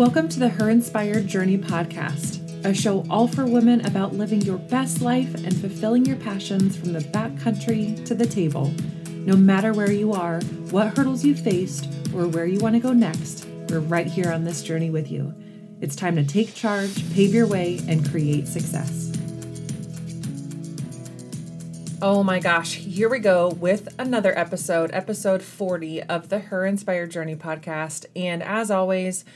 Welcome to the Her Inspired Journey podcast, a show all for women about living your best life and fulfilling your passions from the backcountry to the table. No matter where you are, what hurdles you faced, or where you want to go next, we're right here on this journey with you. It's time to take charge, pave your way, and create success. Oh my gosh, here we go with another episode, episode 40 of the Her Inspired Journey podcast. And as always,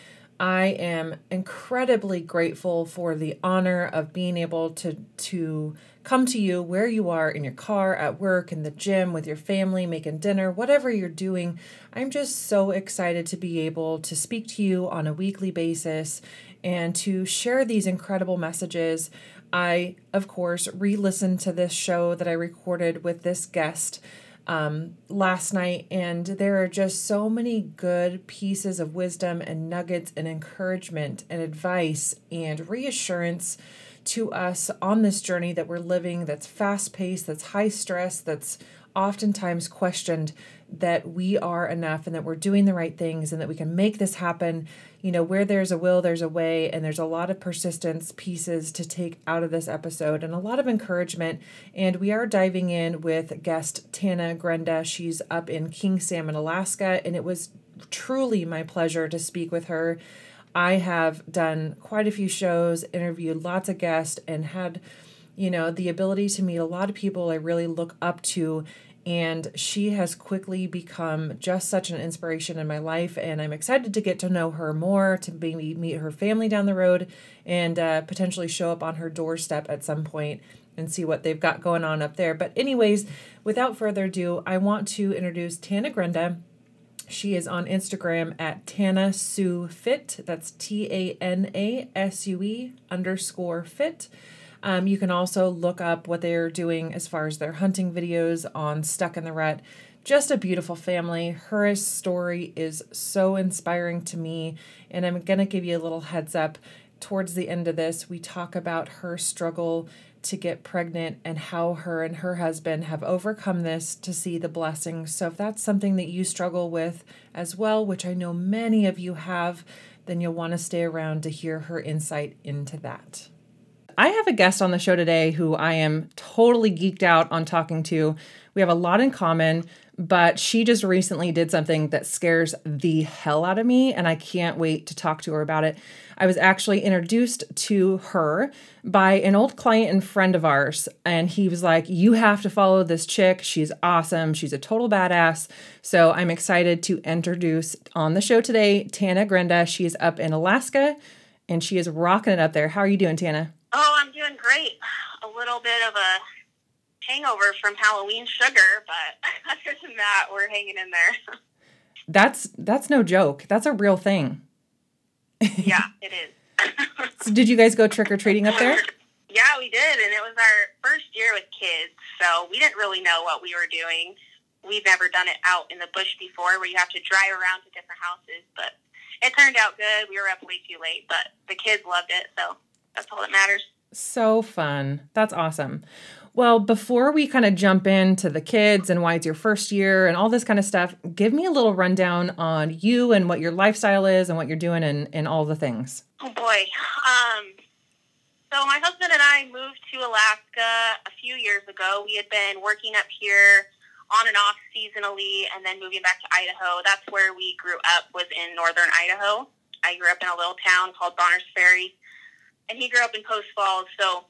I am incredibly grateful for the honor of being able to to come to you where you are in your car, at work, in the gym, with your family, making dinner, whatever you're doing. I'm just so excited to be able to speak to you on a weekly basis and to share these incredible messages. I, of course, re listened to this show that I recorded with this guest um, last night, and there are just so many good pieces of wisdom and nuggets and encouragement and advice and reassurance to us on this journey that we're living that's fast paced, that's high stress, that's oftentimes questioned that we are enough and that we're doing the right things and that we can make this happen. You know, where there's a will, there's a way, and there's a lot of persistence pieces to take out of this episode and a lot of encouragement. And we are diving in with guest Tana Grenda. She's up in King Salmon, Alaska, and it was truly my pleasure to speak with her. I have done quite a few shows, interviewed lots of guests, and had, you know, the ability to meet a lot of people I really look up to. And she has quickly become just such an inspiration in my life. And i'm excited to get to know her more to maybe meet her family down the road and uh, potentially show up on her doorstep at some point and see what they've got going on up there. But anyways without further ado i want to introduce tana grenda. She is on instagram at tana sue fit. That's t-a-n-a-s-u-e underscore fit um, you can also look up what they're doing as far as their hunting videos on Stuck in the Rut. Just a beautiful family. Her story is so inspiring to me, and I'm going to give you a little heads up. Towards the end of this, we talk about her struggle to get pregnant and how her and her husband have overcome this to see the blessings. So, if that's something that you struggle with as well, which I know many of you have, then you'll want to stay around to hear her insight into that. I have a guest on the show today who I am totally geeked out on talking to. We have a lot in common, but she just recently did something that scares the hell out of me, and I can't wait to talk to her about it. I was actually introduced to her by an old client and friend of ours, and he was like, You have to follow this chick. She's awesome. She's a total badass. So I'm excited to introduce on the show today Tana Grenda. She is up in Alaska and she is rocking it up there. How are you doing, Tana? Oh, I'm doing great. A little bit of a hangover from Halloween sugar, but other than that, we're hanging in there. That's that's no joke. That's a real thing. yeah, it is. so did you guys go trick or treating up there? Yeah, we did, and it was our first year with kids, so we didn't really know what we were doing. We've never done it out in the bush before, where you have to drive around to different houses, but it turned out good. We were up way too late, but the kids loved it, so that's all that matters. So fun. That's awesome. Well, before we kind of jump into the kids and why it's your first year and all this kind of stuff, give me a little rundown on you and what your lifestyle is and what you're doing and, and all the things. Oh boy. Um, so my husband and I moved to Alaska a few years ago. We had been working up here on and off seasonally and then moving back to Idaho. That's where we grew up was in northern Idaho. I grew up in a little town called Bonners Ferry and he grew up in Post Falls. So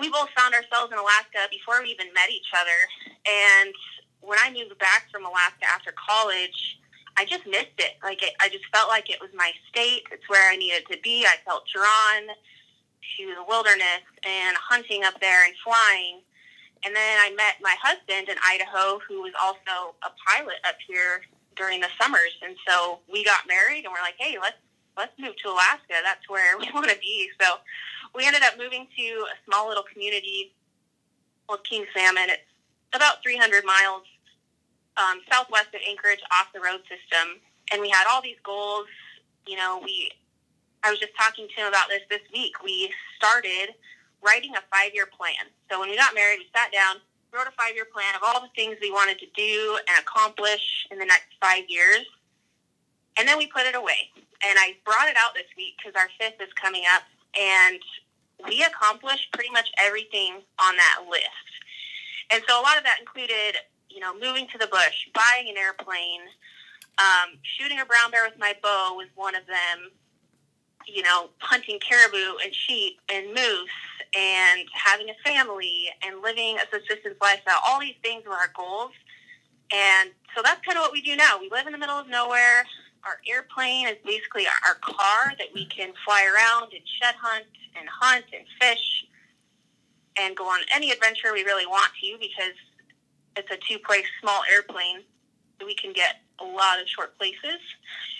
we both found ourselves in Alaska before we even met each other. And when I moved back from Alaska after college, I just missed it. Like it, I just felt like it was my state. It's where I needed to be. I felt drawn to the wilderness and hunting up there and flying. And then I met my husband in Idaho, who was also a pilot up here during the summers. And so we got married, and we're like, hey, let's let's move to Alaska. That's where we want to be. So we ended up moving to a small little community called King Salmon. It's about 300 miles um, southwest of Anchorage off the road system. And we had all these goals. You know, we, I was just talking to him about this this week. We started writing a five year plan. So when we got married, we sat down, wrote a five year plan of all the things we wanted to do and accomplish in the next five years and then we put it away. And I brought it out this week because our fifth is coming up, and we accomplished pretty much everything on that list. And so a lot of that included, you know, moving to the bush, buying an airplane, um, shooting a brown bear with my bow was one of them. You know, hunting caribou and sheep and moose and having a family and living a subsistence lifestyle. All these things were our goals. And so that's kind of what we do now. We live in the middle of nowhere. Our airplane is basically our car that we can fly around and shed hunt and hunt and fish and go on any adventure we really want to because it's a two place small airplane. We can get a lot of short places.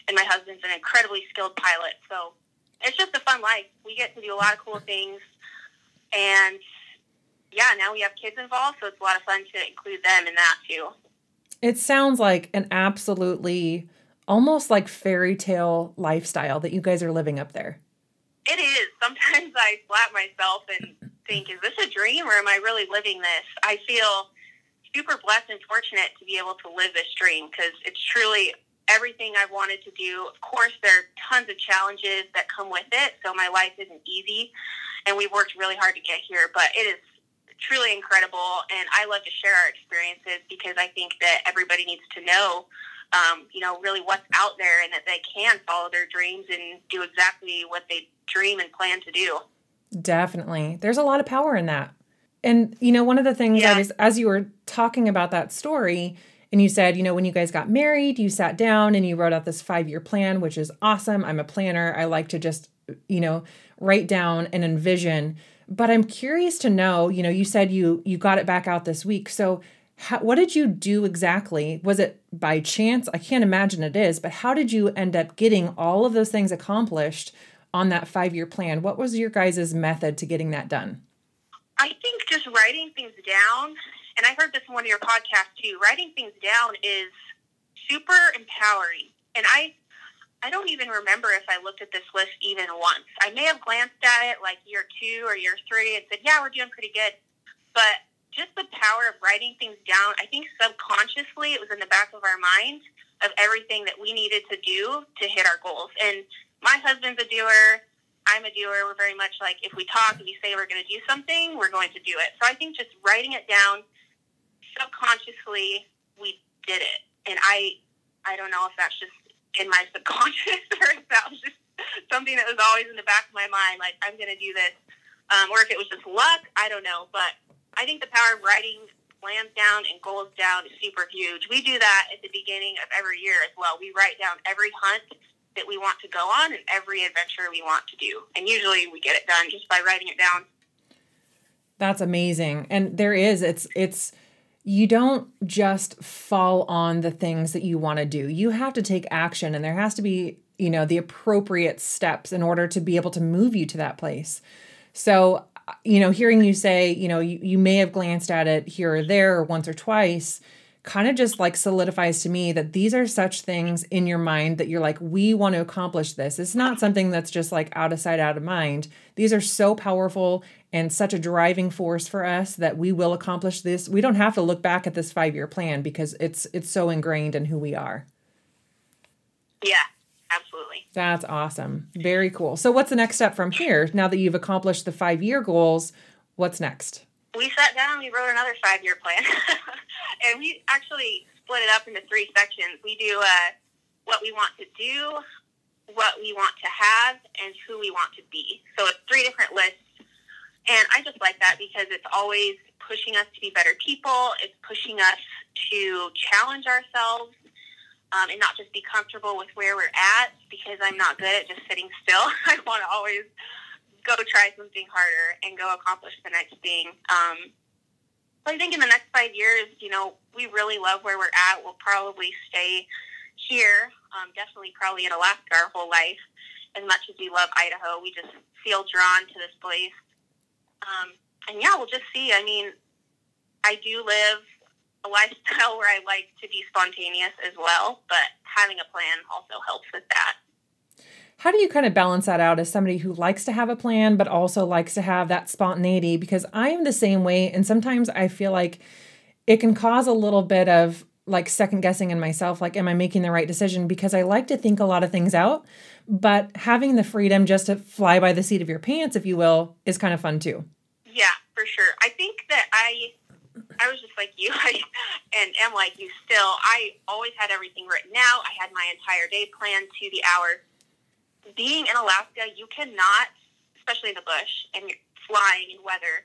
And my husband's an incredibly skilled pilot. So it's just a fun life. We get to do a lot of cool things. And yeah, now we have kids involved. So it's a lot of fun to include them in that too. It sounds like an absolutely almost like fairy tale lifestyle that you guys are living up there. It is. Sometimes I slap myself and think, is this a dream or am I really living this? I feel super blessed and fortunate to be able to live this dream because it's truly everything I've wanted to do. Of course, there are tons of challenges that come with it, so my life isn't easy, and we've worked really hard to get here, but it is truly incredible, and I love to share our experiences because I think that everybody needs to know. Um, you know, really what's out there and that they can follow their dreams and do exactly what they dream and plan to do. Definitely. There's a lot of power in that. And you know, one of the things yeah. I was as you were talking about that story, and you said, you know, when you guys got married, you sat down and you wrote out this five year plan, which is awesome. I'm a planner. I like to just, you know, write down and envision. But I'm curious to know, you know, you said you you got it back out this week. So how, what did you do exactly? Was it by chance? I can't imagine it is, but how did you end up getting all of those things accomplished on that five year plan? What was your guys' method to getting that done? I think just writing things down, and I heard this in one of your podcasts too. Writing things down is super empowering, and I I don't even remember if I looked at this list even once. I may have glanced at it like year two or year three and said, "Yeah, we're doing pretty good," but just the power of writing things down. I think subconsciously it was in the back of our mind of everything that we needed to do to hit our goals. And my husband's a doer. I'm a doer. We're very much like if we talk and we say we're going to do something, we're going to do it. So I think just writing it down subconsciously, we did it. And I, I don't know if that's just in my subconscious or if that was just something that was always in the back of my mind, like I'm going to do this, um, or if it was just luck. I don't know, but I think the power of writing plans down and goals down is super huge. We do that at the beginning of every year as well. We write down every hunt that we want to go on and every adventure we want to do. And usually we get it done just by writing it down. That's amazing. And there is it's it's you don't just fall on the things that you want to do. You have to take action and there has to be, you know, the appropriate steps in order to be able to move you to that place. So, you know, hearing you say, you know, you, you may have glanced at it here or there once or twice, kind of just like solidifies to me that these are such things in your mind that you're like, we want to accomplish this. It's not something that's just like out of sight, out of mind. These are so powerful and such a driving force for us that we will accomplish this. We don't have to look back at this five year plan because it's it's so ingrained in who we are. Yeah, absolutely. That's awesome. Very cool. So what's the next step from here? Now that you've accomplished the five year goals, what's next? we sat down and we wrote another five year plan. and we actually split it up into three sections. We do uh, what we want to do, what we want to have, and who we want to be. So it's three different lists. And I just like that because it's always pushing us to be better people. It's pushing us to challenge ourselves um, and not just be comfortable with where we're at because I'm not good at just sitting still. I want to always go try something harder and go accomplish the next thing. Um, so I think in the next five years, you know, we really love where we're at. We'll probably stay here, um, definitely probably in Alaska our whole life. As much as we love Idaho, we just feel drawn to this place. Um, and yeah, we'll just see. I mean, I do live a lifestyle where I like to be spontaneous as well, but having a plan also helps with that. How do you kind of balance that out as somebody who likes to have a plan but also likes to have that spontaneity? Because i am the same way and sometimes i feel like it can cause a little bit of like second guessing in myself like am i making the right decision? Because i like to think a lot of things out but having the freedom just to fly by the seat of your pants if you will is kind of fun too. Yeah for sure. I think that i i was just like you and am like you still i always had everything written out i had my entire day planned to the hour being in alaska you cannot especially in the bush and flying and weather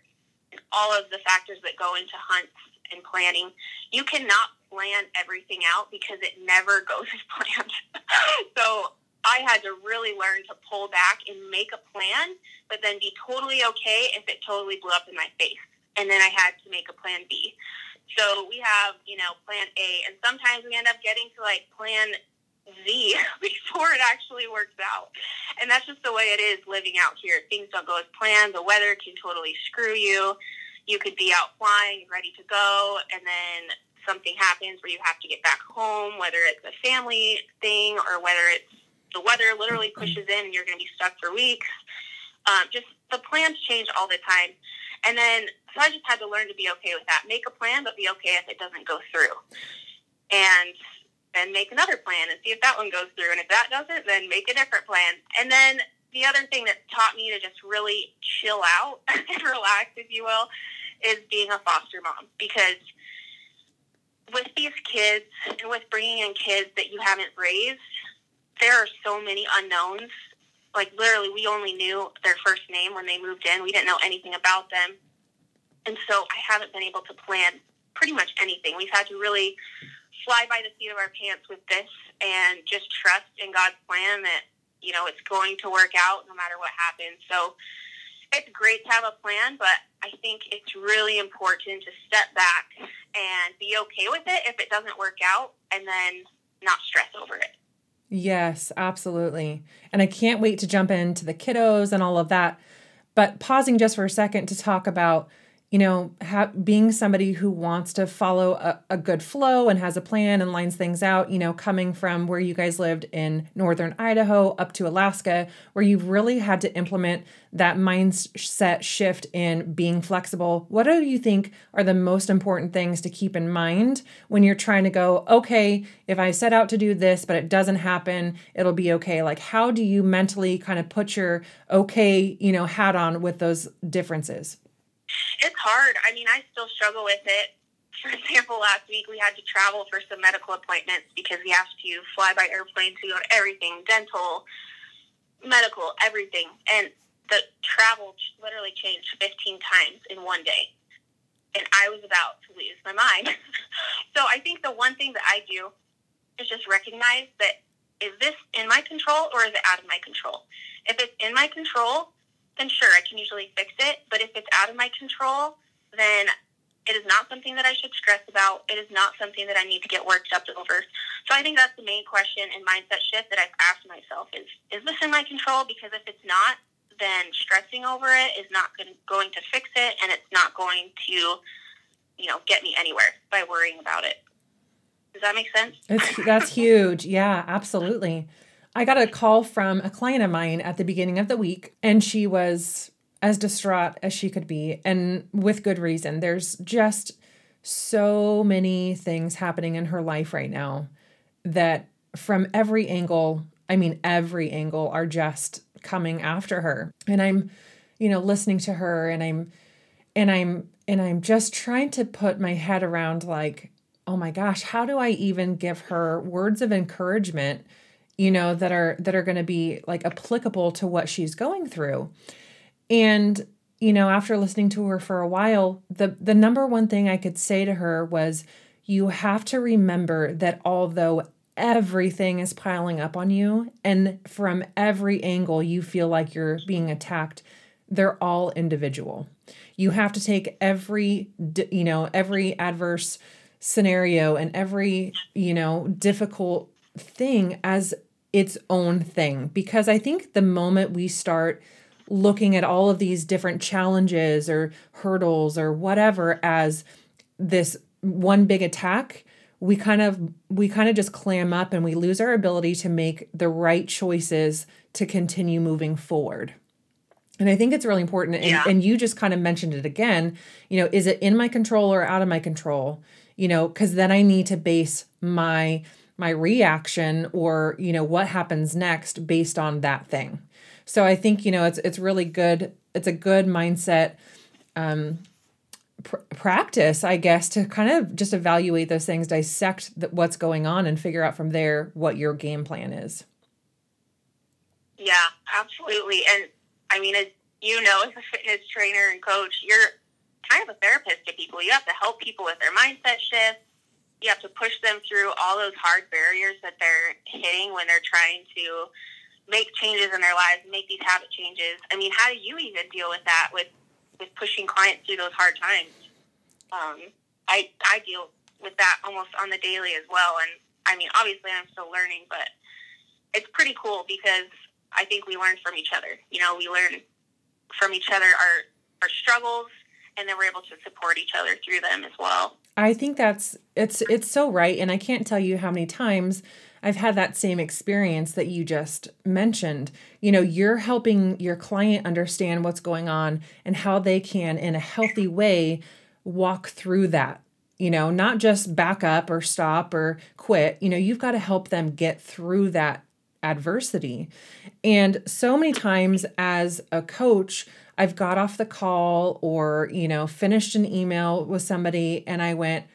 and all of the factors that go into hunts and planning you cannot plan everything out because it never goes as planned. so I had to really learn to pull back and make a plan, but then be totally okay if it totally blew up in my face. And then I had to make a plan B. So we have, you know, plan A, and sometimes we end up getting to like plan Z before it actually works out. And that's just the way it is living out here. Things don't go as planned. The weather can totally screw you. You could be out flying, ready to go, and then something happens where you have to get back home, whether it's a family thing or whether it's the weather literally pushes in and you're going to be stuck for weeks. Um, just the plans change all the time. And then, so I just had to learn to be okay with that. Make a plan, but be okay if it doesn't go through. And then make another plan and see if that one goes through. And if that doesn't, then make a different plan. And then the other thing that taught me to just really chill out and relax, if you will, is being a foster mom because – with these kids and with bringing in kids that you haven't raised, there are so many unknowns. Like literally, we only knew their first name when they moved in. We didn't know anything about them, and so I haven't been able to plan pretty much anything. We've had to really fly by the seat of our pants with this and just trust in God's plan that you know it's going to work out no matter what happens. So it's great to have a plan, but I think it's really important to step back and be okay with it if it doesn't work out and then not stress over it. Yes, absolutely. And I can't wait to jump into the kiddos and all of that. But pausing just for a second to talk about you know, ha- being somebody who wants to follow a, a good flow and has a plan and lines things out, you know, coming from where you guys lived in northern Idaho up to Alaska, where you've really had to implement that mindset shift in being flexible. What do you think are the most important things to keep in mind when you're trying to go, okay, if I set out to do this, but it doesn't happen, it'll be okay? Like, how do you mentally kind of put your okay, you know, hat on with those differences? It's hard. I mean, I still struggle with it. For example, last week we had to travel for some medical appointments because we have to fly by airplane to go to everything dental, medical, everything. And the travel literally changed 15 times in one day. And I was about to lose my mind. so I think the one thing that I do is just recognize that is this in my control or is it out of my control? If it's in my control, then sure, I can usually fix it. But if it's out of my control, then it is not something that I should stress about. It is not something that I need to get worked up over. So I think that's the main question and mindset shift that I've asked myself is, is this in my control? Because if it's not, then stressing over it is not going to fix it and it's not going to, you know, get me anywhere by worrying about it. Does that make sense? It's, that's huge. Yeah, absolutely. I got a call from a client of mine at the beginning of the week, and she was as distraught as she could be, and with good reason. There's just so many things happening in her life right now that, from every angle, I mean, every angle, are just coming after her. And I'm, you know, listening to her, and I'm, and I'm, and I'm just trying to put my head around, like, oh my gosh, how do I even give her words of encouragement? You know that are that are going to be like applicable to what she's going through. And you know after listening to her for a while the the number one thing i could say to her was you have to remember that although everything is piling up on you and from every angle you feel like you're being attacked they're all individual. You have to take every you know every adverse scenario and every you know difficult thing as its own thing because I think the moment we start looking at all of these different challenges or hurdles or whatever as this one big attack, we kind of we kind of just clam up and we lose our ability to make the right choices to continue moving forward. And I think it's really important. And, yeah. and you just kind of mentioned it again. You know, is it in my control or out of my control? you know, because then I need to base my my reaction or you know what happens next based on that thing. So i think you know it's it's really good it's a good mindset um pr- practice i guess to kind of just evaluate those things dissect the, what's going on and figure out from there what your game plan is. Yeah absolutely. And i mean as you know as a fitness trainer and coach you're kind of a therapist to people. You have to help people with their mindset shifts you have to push them through all those hard barriers that they're hitting when they're trying to make changes in their lives, make these habit changes. I mean, how do you even deal with that with with pushing clients through those hard times? Um, I I deal with that almost on the daily as well, and I mean, obviously, I'm still learning, but it's pretty cool because I think we learn from each other. You know, we learn from each other our our struggles, and then we're able to support each other through them as well. I think that's it's it's so right and I can't tell you how many times I've had that same experience that you just mentioned. You know, you're helping your client understand what's going on and how they can in a healthy way walk through that. You know, not just back up or stop or quit. You know, you've got to help them get through that adversity. And so many times as a coach, I've got off the call or, you know, finished an email with somebody and I went,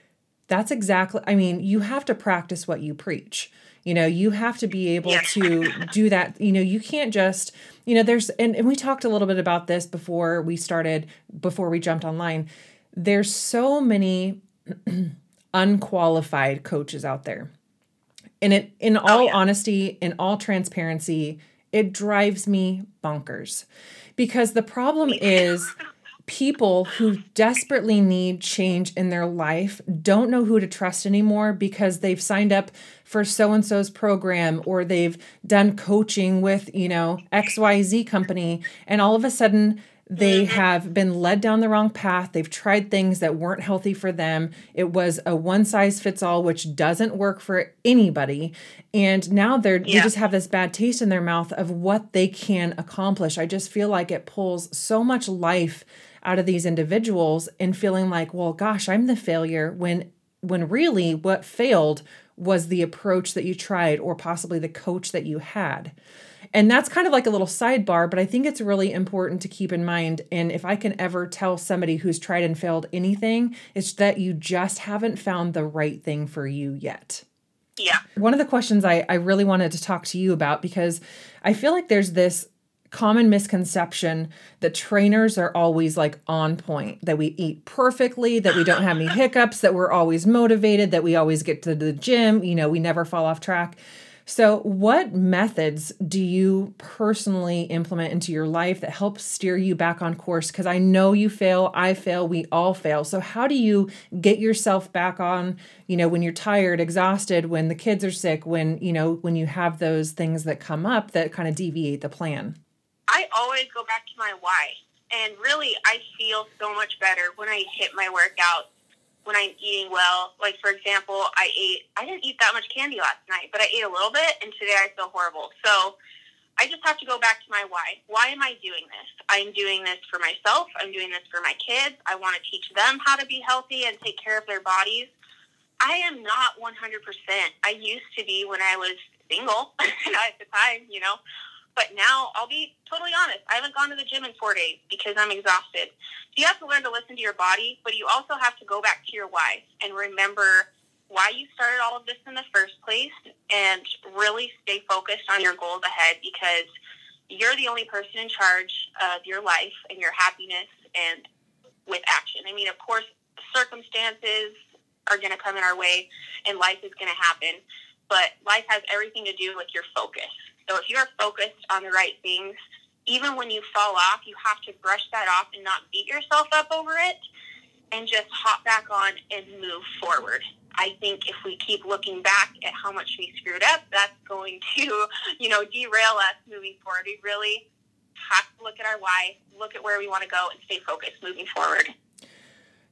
that's exactly, I mean, you have to practice what you preach. You know, you have to be able yeah. to do that. You know, you can't just, you know, there's, and, and we talked a little bit about this before we started, before we jumped online. There's so many unqualified coaches out there. And it, in oh, all oh, yeah. honesty, in all transparency, it drives me bonkers. Because the problem is people who desperately need change in their life don't know who to trust anymore because they've signed up for so and so's program or they've done coaching with, you know, XYZ company. And all of a sudden they mm-hmm. have been led down the wrong path. They've tried things that weren't healthy for them. It was a one size fits all, which doesn't work for anybody. And now they're yeah. they just have this bad taste in their mouth of what they can accomplish. I just feel like it pulls so much life out of these individuals and feeling like, well, gosh, I'm the failure when when really what failed was the approach that you tried or possibly the coach that you had. And that's kind of like a little sidebar, but I think it's really important to keep in mind. And if I can ever tell somebody who's tried and failed anything, it's that you just haven't found the right thing for you yet. Yeah. One of the questions I, I really wanted to talk to you about because I feel like there's this common misconception that trainers are always like on point, that we eat perfectly, that we don't have any hiccups, that we're always motivated, that we always get to the gym, you know, we never fall off track. So, what methods do you personally implement into your life that help steer you back on course? Because I know you fail, I fail, we all fail. So, how do you get yourself back on, you know, when you're tired, exhausted, when the kids are sick, when, you know, when you have those things that come up that kind of deviate the plan? I always go back to my why. And really, I feel so much better when I hit my workout when I'm eating well. Like for example, I ate I didn't eat that much candy last night, but I ate a little bit and today I feel horrible. So I just have to go back to my why. Why am I doing this? I'm doing this for myself. I'm doing this for my kids. I want to teach them how to be healthy and take care of their bodies. I am not 100%. I used to be when I was single at the time, you know. But now I'll be totally honest. I haven't gone to the gym in four days because I'm exhausted. So you have to learn to listen to your body, but you also have to go back to your why and remember why you started all of this in the first place and really stay focused on your goals ahead because you're the only person in charge of your life and your happiness and with action. I mean, of course, circumstances are going to come in our way and life is going to happen, but life has everything to do with your focus. So if you're focused on the right things, even when you fall off, you have to brush that off and not beat yourself up over it and just hop back on and move forward. I think if we keep looking back at how much we screwed up, that's going to, you know, derail us moving forward. We really have to look at our why, look at where we want to go, and stay focused moving forward.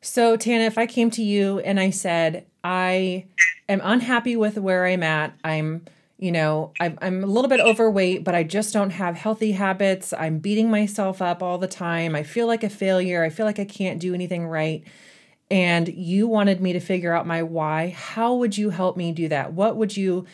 So, Tana, if I came to you and I said, I am unhappy with where I'm at, I'm you know, I'm, I'm a little bit overweight, but I just don't have healthy habits. I'm beating myself up all the time. I feel like a failure. I feel like I can't do anything right. and you wanted me to figure out my why, how would you help me do that? What would you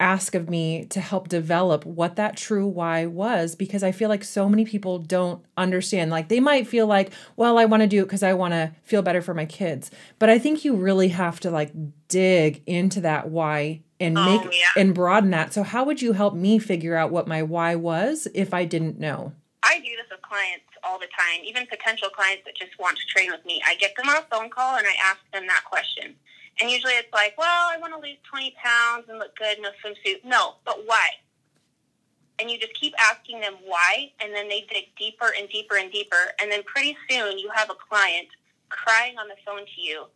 ask of me to help develop what that true why was because I feel like so many people don't understand. Like they might feel like, well, I want to do it because I want to feel better for my kids. But I think you really have to like dig into that why and Oh, make yeah. and broaden that. So how would you help me figure out what my why was if I didn't know? I do this with clients all the time, even potential clients that just want to train with me. I get them on a phone call and I ask them that question. And usually it's like, well, I want to lose 20 pounds and look good in a swimsuit. No, but why? And you just keep asking them why, and then they dig deeper and deeper and deeper. And then pretty soon you have a client crying on the phone to you,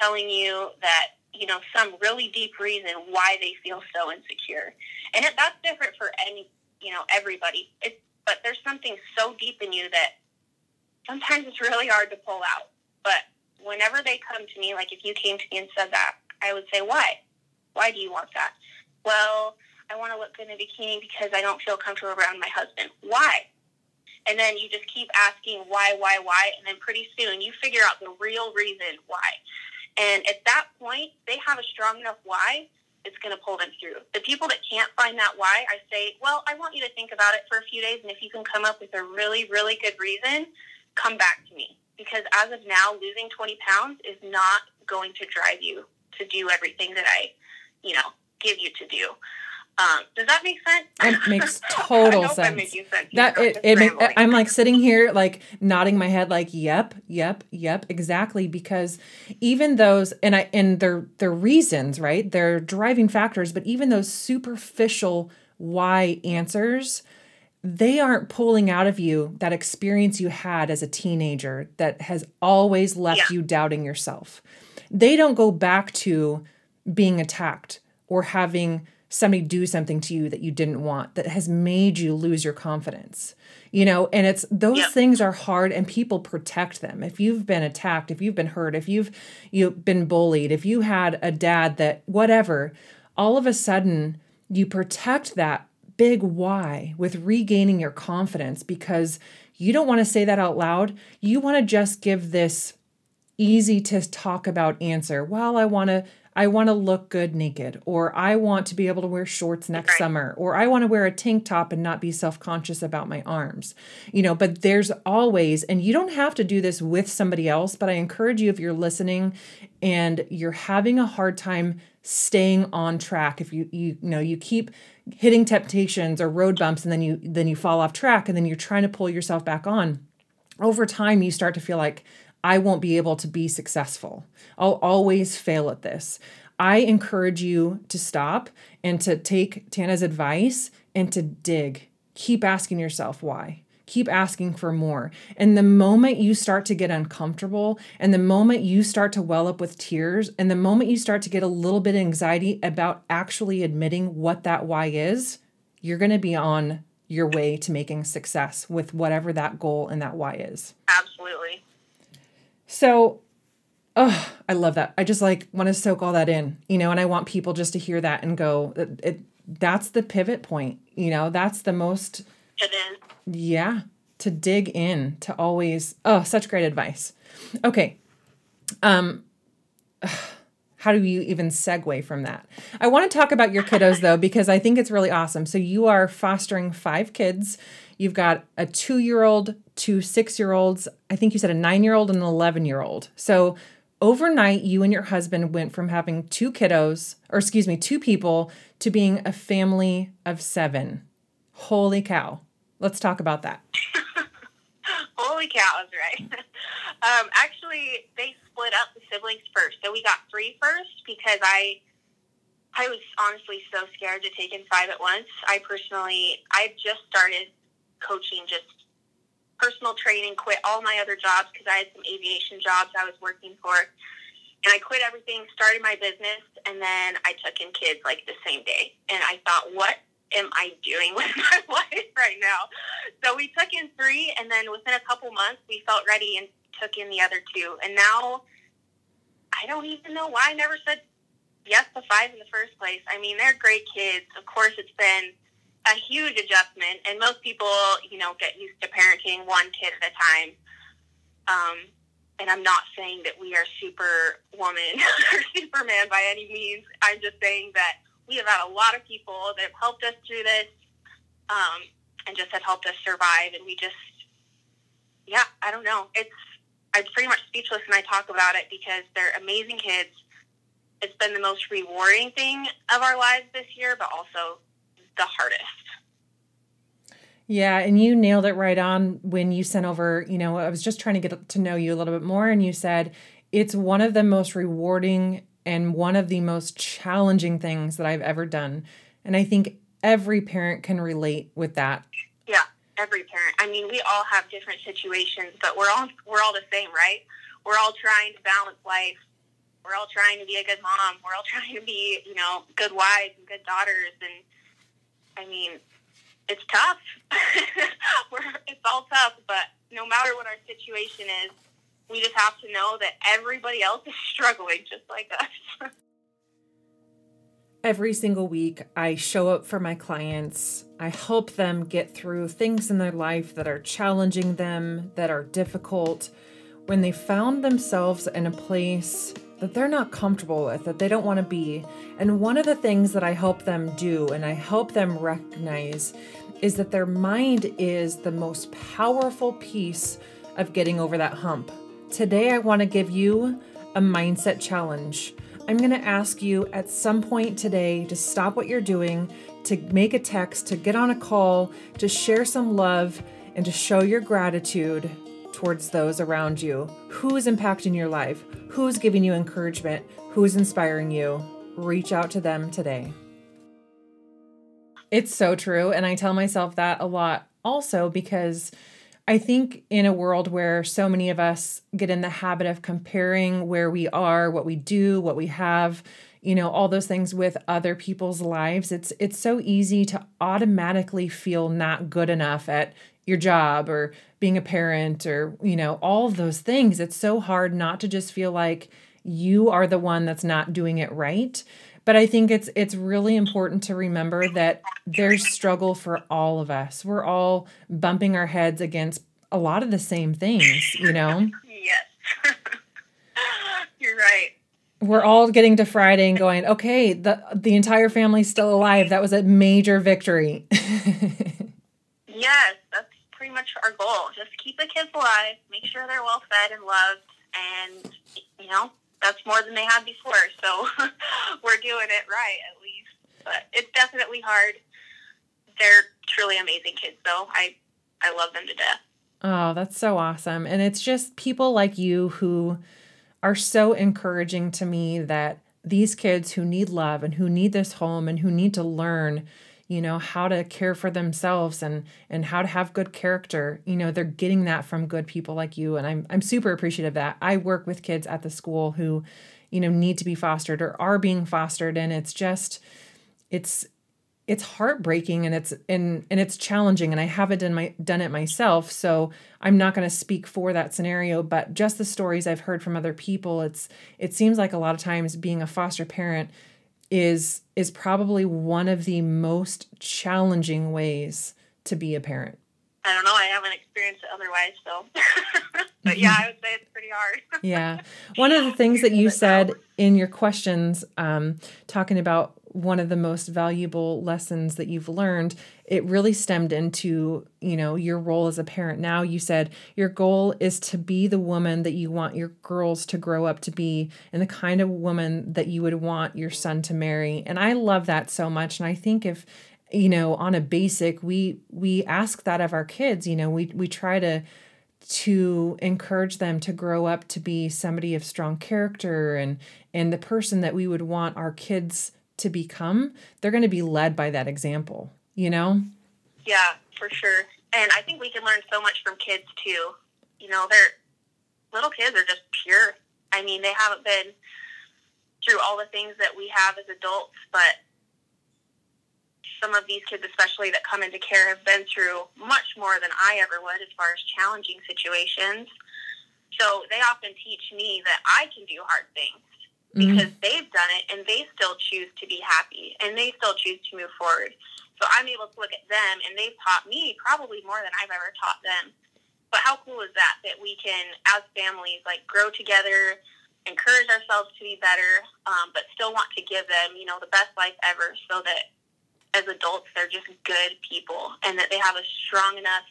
telling you that, you know, some really deep reason why they feel so insecure. And that's different for any, you know, everybody. It's but there's something so deep in you that sometimes it's really hard to pull out. But whenever they come to me, like if you came to me and said that, I would say, why? Why do you want that? Well, I want to look good in a bikini because I don't feel comfortable around my husband. Why? And then you just keep asking why, why, why, and then pretty soon you figure out the real reason why. And at that point, they have a strong enough why it's going to pull them through. The people that can't find that why, I say, well, I want you to think about it for a few days, and if you can come up with a really, really good reason, come back to me. Because as of now, losing 20 pounds is not going to drive you to do everything that I, you know, give you to do. Um, does that make sense? It makes total sense. sense. That I'm it, it make. I'm like sitting here like nodding my head like yep yep yep exactly because even those and I and their their reasons right they're driving factors but even those superficial why answers they aren't pulling out of you that experience you had as a teenager that has always left Yeah. you doubting yourself. They don't go back to being attacked or having somebody do something to you that you didn't want that has made you lose your confidence. You know, and it's those Yep. things are hard and people protect them. If you've been attacked, if you've been hurt, if you've you've been bullied, if you had a dad that whatever, all of a sudden you protect that big why with regaining your confidence because you don't want to say that out loud. You want to just give this easy to talk about answer. Well, I want to I want to look good naked or I want to be able to wear shorts next Right. summer or I want to wear a tank top and not be self-conscious about my arms. You know, but there's always and you don't have to do this with somebody else, but I encourage you if you're listening and you're having a hard time staying on track if you you, you know you keep hitting temptations or road bumps and then you then you fall off track and then you're trying to pull yourself back on over time you start to feel like I won't be able to be successful. I'll always fail at this. I encourage you to stop and to take Tana's advice and to dig. Keep asking yourself why. Keep asking for more. And the moment you start to get uncomfortable, and the moment you start to well up with tears, and the moment you start to get a little bit anxiety about actually admitting what that why is, you're going to be on your way to making success with whatever that goal and that why is. Absolutely. So, oh, I love that. I just like want to soak all that in, you know, and I want people just to hear that and go, it, it that's the pivot point, you know, that's the most, It is. yeah, to dig in, to always, oh, such great advice. Okay. Um, how do you even segue from that? I want to talk about your kiddos though, because I think it's really awesome. So you are fostering five kids. You've got a two year old, two six year olds. I think you said a nine year old and an 11 year old. So overnight, you and your husband went from having two kiddos, or excuse me, two people, to being a family of seven. Holy cow. Let's talk about that. Holy cow, is right. um, actually, they split up the siblings first. So we got three first because I I was honestly so scared to take in five at once. I personally, I just started coaching, just personal training, quit all my other jobs because I had some aviation jobs I was working for. And I quit everything, started my business, and then I took in kids like the same day. And I thought, what am I doing with my life right now? So we took in three, and then within a couple months, we felt ready and took in the other two. And now I don't even know why I never said yes to five in the first place. I mean, they're great kids. Of course, it's been a huge adjustment, and most people, you know, get used to parenting one kid at a time. Um, and I'm not saying that we are superwoman or superman by any means. I'm just saying that we have had a lot of people that have helped us through this um, and just have helped us survive. And we just, yeah, I don't know. It's, I'm pretty much speechless when I talk about it because they're amazing kids. It's been the most rewarding thing of our lives this year, but also the hardest. Yeah, and you nailed it right on when you sent over, you know, I was just trying to get to know you a little bit more and you said it's one of the most rewarding and one of the most challenging things that I've ever done. And I think every parent can relate with that. Yeah, every parent. I mean, we all have different situations, but we're all we're all the same, right? We're all trying to balance life. We're all trying to be a good mom. We're all trying to be, you know, good wives and good daughters and I mean, it's tough. it's all tough, but no matter what our situation is, we just have to know that everybody else is struggling just like us. Every single week, I show up for my clients. I help them get through things in their life that are challenging them, that are difficult. When they found themselves in a place that they're not comfortable with, that they don't want to be. And one of the things that I help them do and I help them recognize is that their mind is the most powerful piece of getting over that hump. Today, I want to give you a mindset challenge. I'm going to ask you at some point today to stop what you're doing, to make a text, to get on a call, to share some love, and to show your gratitude towards those around you. Who is impacting your life? Who's giving you encouragement? Who's inspiring you? Reach out to them today. It's so true. And I tell myself that a lot also because I think in a world where so many of us get in the habit of comparing where we are, what we do, what we have, you know, all those things with other people's lives, it's it's so easy to automatically feel not good enough at your job or being a parent or, you know, all of those things. It's so hard not to just feel like you are the one that's not doing it right. But I think it's it's really important to remember that there's struggle for all of us. We're all bumping our heads against a lot of the same things, you know? Yes. You're right. We're all getting to Friday and going, okay, the the entire family's still alive. That was a major victory. yes, that's pretty much our goal. Just keep the kids alive, make sure they're well fed and loved, and you know that's more than they had before. So we're doing it right at least. But it's definitely hard. They're truly amazing kids, though. I I love them to death. Oh, that's so awesome. And it's just people like you who are so encouraging to me that these kids who need love and who need this home and who need to learn you know how to care for themselves and and how to have good character. You know they're getting that from good people like you and i'm i'm super appreciative that i work with kids at the school who you know need to be fostered or are being fostered and it's just it's it's heartbreaking and it's and and it's challenging and I haven't done my done it myself so I'm not going to speak for that scenario but just the stories I've heard from other people it's it seems like a lot of times being a foster parent is is probably one of the most challenging ways to be a parent. I don't know. I haven't experienced it otherwise, so. but yeah, I would say it's pretty hard. yeah. One of the things that you said in your questions, um, talking about one of the most valuable lessons that you've learned it really stemmed into you know your role as a parent. Now you said your goal is to be the woman that you want your girls to grow up to be and the kind of woman that you would want your son to marry. And i love that so much. And i think if you know on a basic we we ask that of our kids you know we we try to to encourage them to grow up to be somebody of strong character and and the person that we would want our kids to become, they're going to be led by that example, you know? Yeah, for sure. And I think we can learn so much from kids too. You know, they're little kids are just pure. I mean, they haven't been through all the things that we have as adults, but some of these kids, especially that come into care, have been through much more than I ever would as far as challenging situations. So they often teach me that I can do hard things. Because mm-hmm. they've done it and they still choose to be happy and they still choose to move forward. So I'm able to look at them and they've taught me probably more than I've ever taught them. But how cool is that? That we can, as families, like grow together, encourage ourselves to be better, um, but still want to give them, you know, the best life ever, so that as adults they're just good people and that they have a strong enough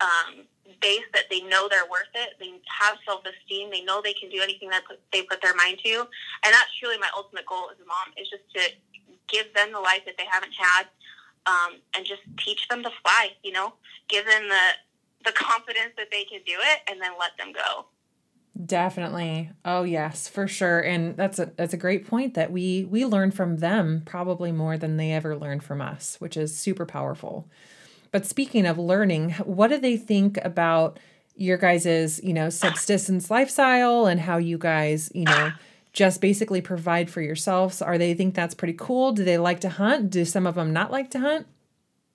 um, base that they know they're worth it. They have self esteem. They know they can do anything that they put their mind to, and that's truly my ultimate goal as a mom is just to give them the life that they haven't had, um, and just teach them to fly. You know, give them the the confidence that they can do it, and then let them go. Definitely. Oh yes, for sure. And that's a that's a great point that we we learn from them probably more than they ever learn from us, which is super powerful. But speaking of learning, what do they think about your guys's, you know, subsistence lifestyle and how you guys, you know, just basically provide for yourselves? Are they think that's pretty cool? Do they like to hunt? Do some of them not like to hunt?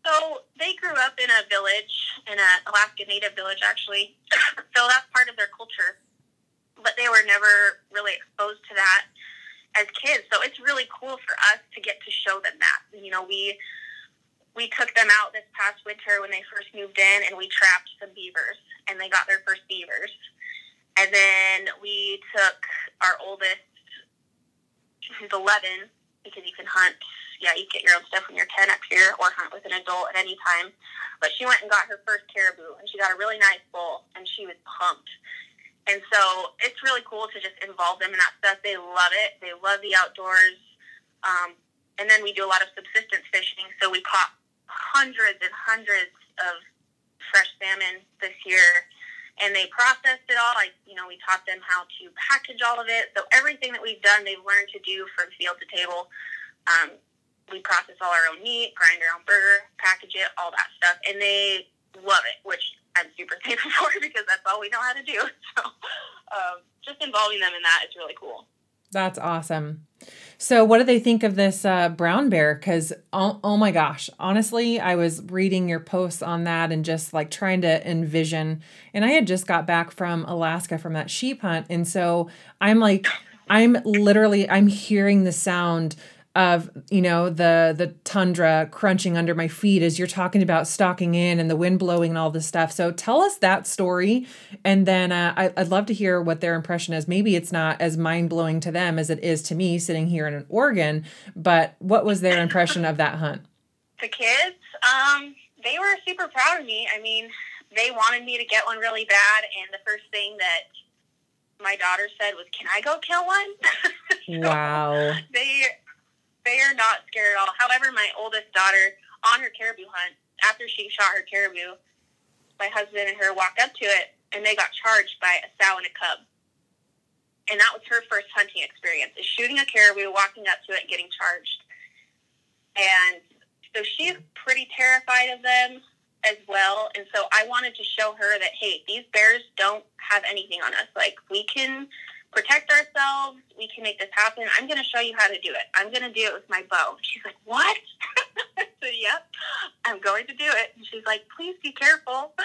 So they grew up in a village, in an Alaska Native village, actually. so that's part of their culture. But they were never really exposed to that as kids. So it's really cool for us to get to show them that. You know, we we took them out this past winter when they first moved in and we trapped some beavers and they got their first beavers. And then we took our oldest, who's 11, because you can hunt. Yeah, you get your own stuff when you're 10 up here or hunt with an adult at any time. But she went and got her first caribou and she got a really nice bull and she was pumped. And so it's really cool to just involve them in that stuff. They love it. They love the outdoors. Um, and then we do a lot of subsistence fishing. So we caught hundreds and hundreds of fresh salmon this year and they processed it all. Like, you know, we taught them how to package all of it. So everything that we've done, they've learned to do from field to table. Um, we process all our own meat, grind our own burger, package it, all that stuff. And they love it, which I'm super thankful for because that's all we know how to do. So um, just involving them in that is really cool. That's awesome. So, what do they think of this uh, brown bear? Because, oh, oh my gosh, honestly, I was reading your posts on that and just like trying to envision. And I had just got back from Alaska from that sheep hunt. And so I'm like, I'm literally, I'm hearing the sound of you know the the tundra crunching under my feet as you're talking about stalking in and the wind blowing and all this stuff. So tell us that story. And then uh, I, i'd love to hear what their impression is. Maybe it's not as mind-blowing to them as it is to me sitting here in oregon but what was their impression of that hunt? The kids um, they were super proud of me. I mean they wanted me to get one really bad and the first thing that my daughter said was can i go kill one? So wow. they they are not scared at all. However, my oldest daughter, on her caribou hunt, after she shot her caribou, my husband and her walked up to it and they got charged by a sow and a cub. And that was her first hunting experience, is shooting a caribou, walking up to it, and getting charged. And so she's pretty terrified of them as well. And so I wanted to show her that, hey, these bears don't have anything on us. Like, we can protect ourselves. We can make this happen. I'm going to show you how to do it. I'm going to do it with my bow. She's like, what? I said, yep, I'm going to do it. And she's like, please be careful.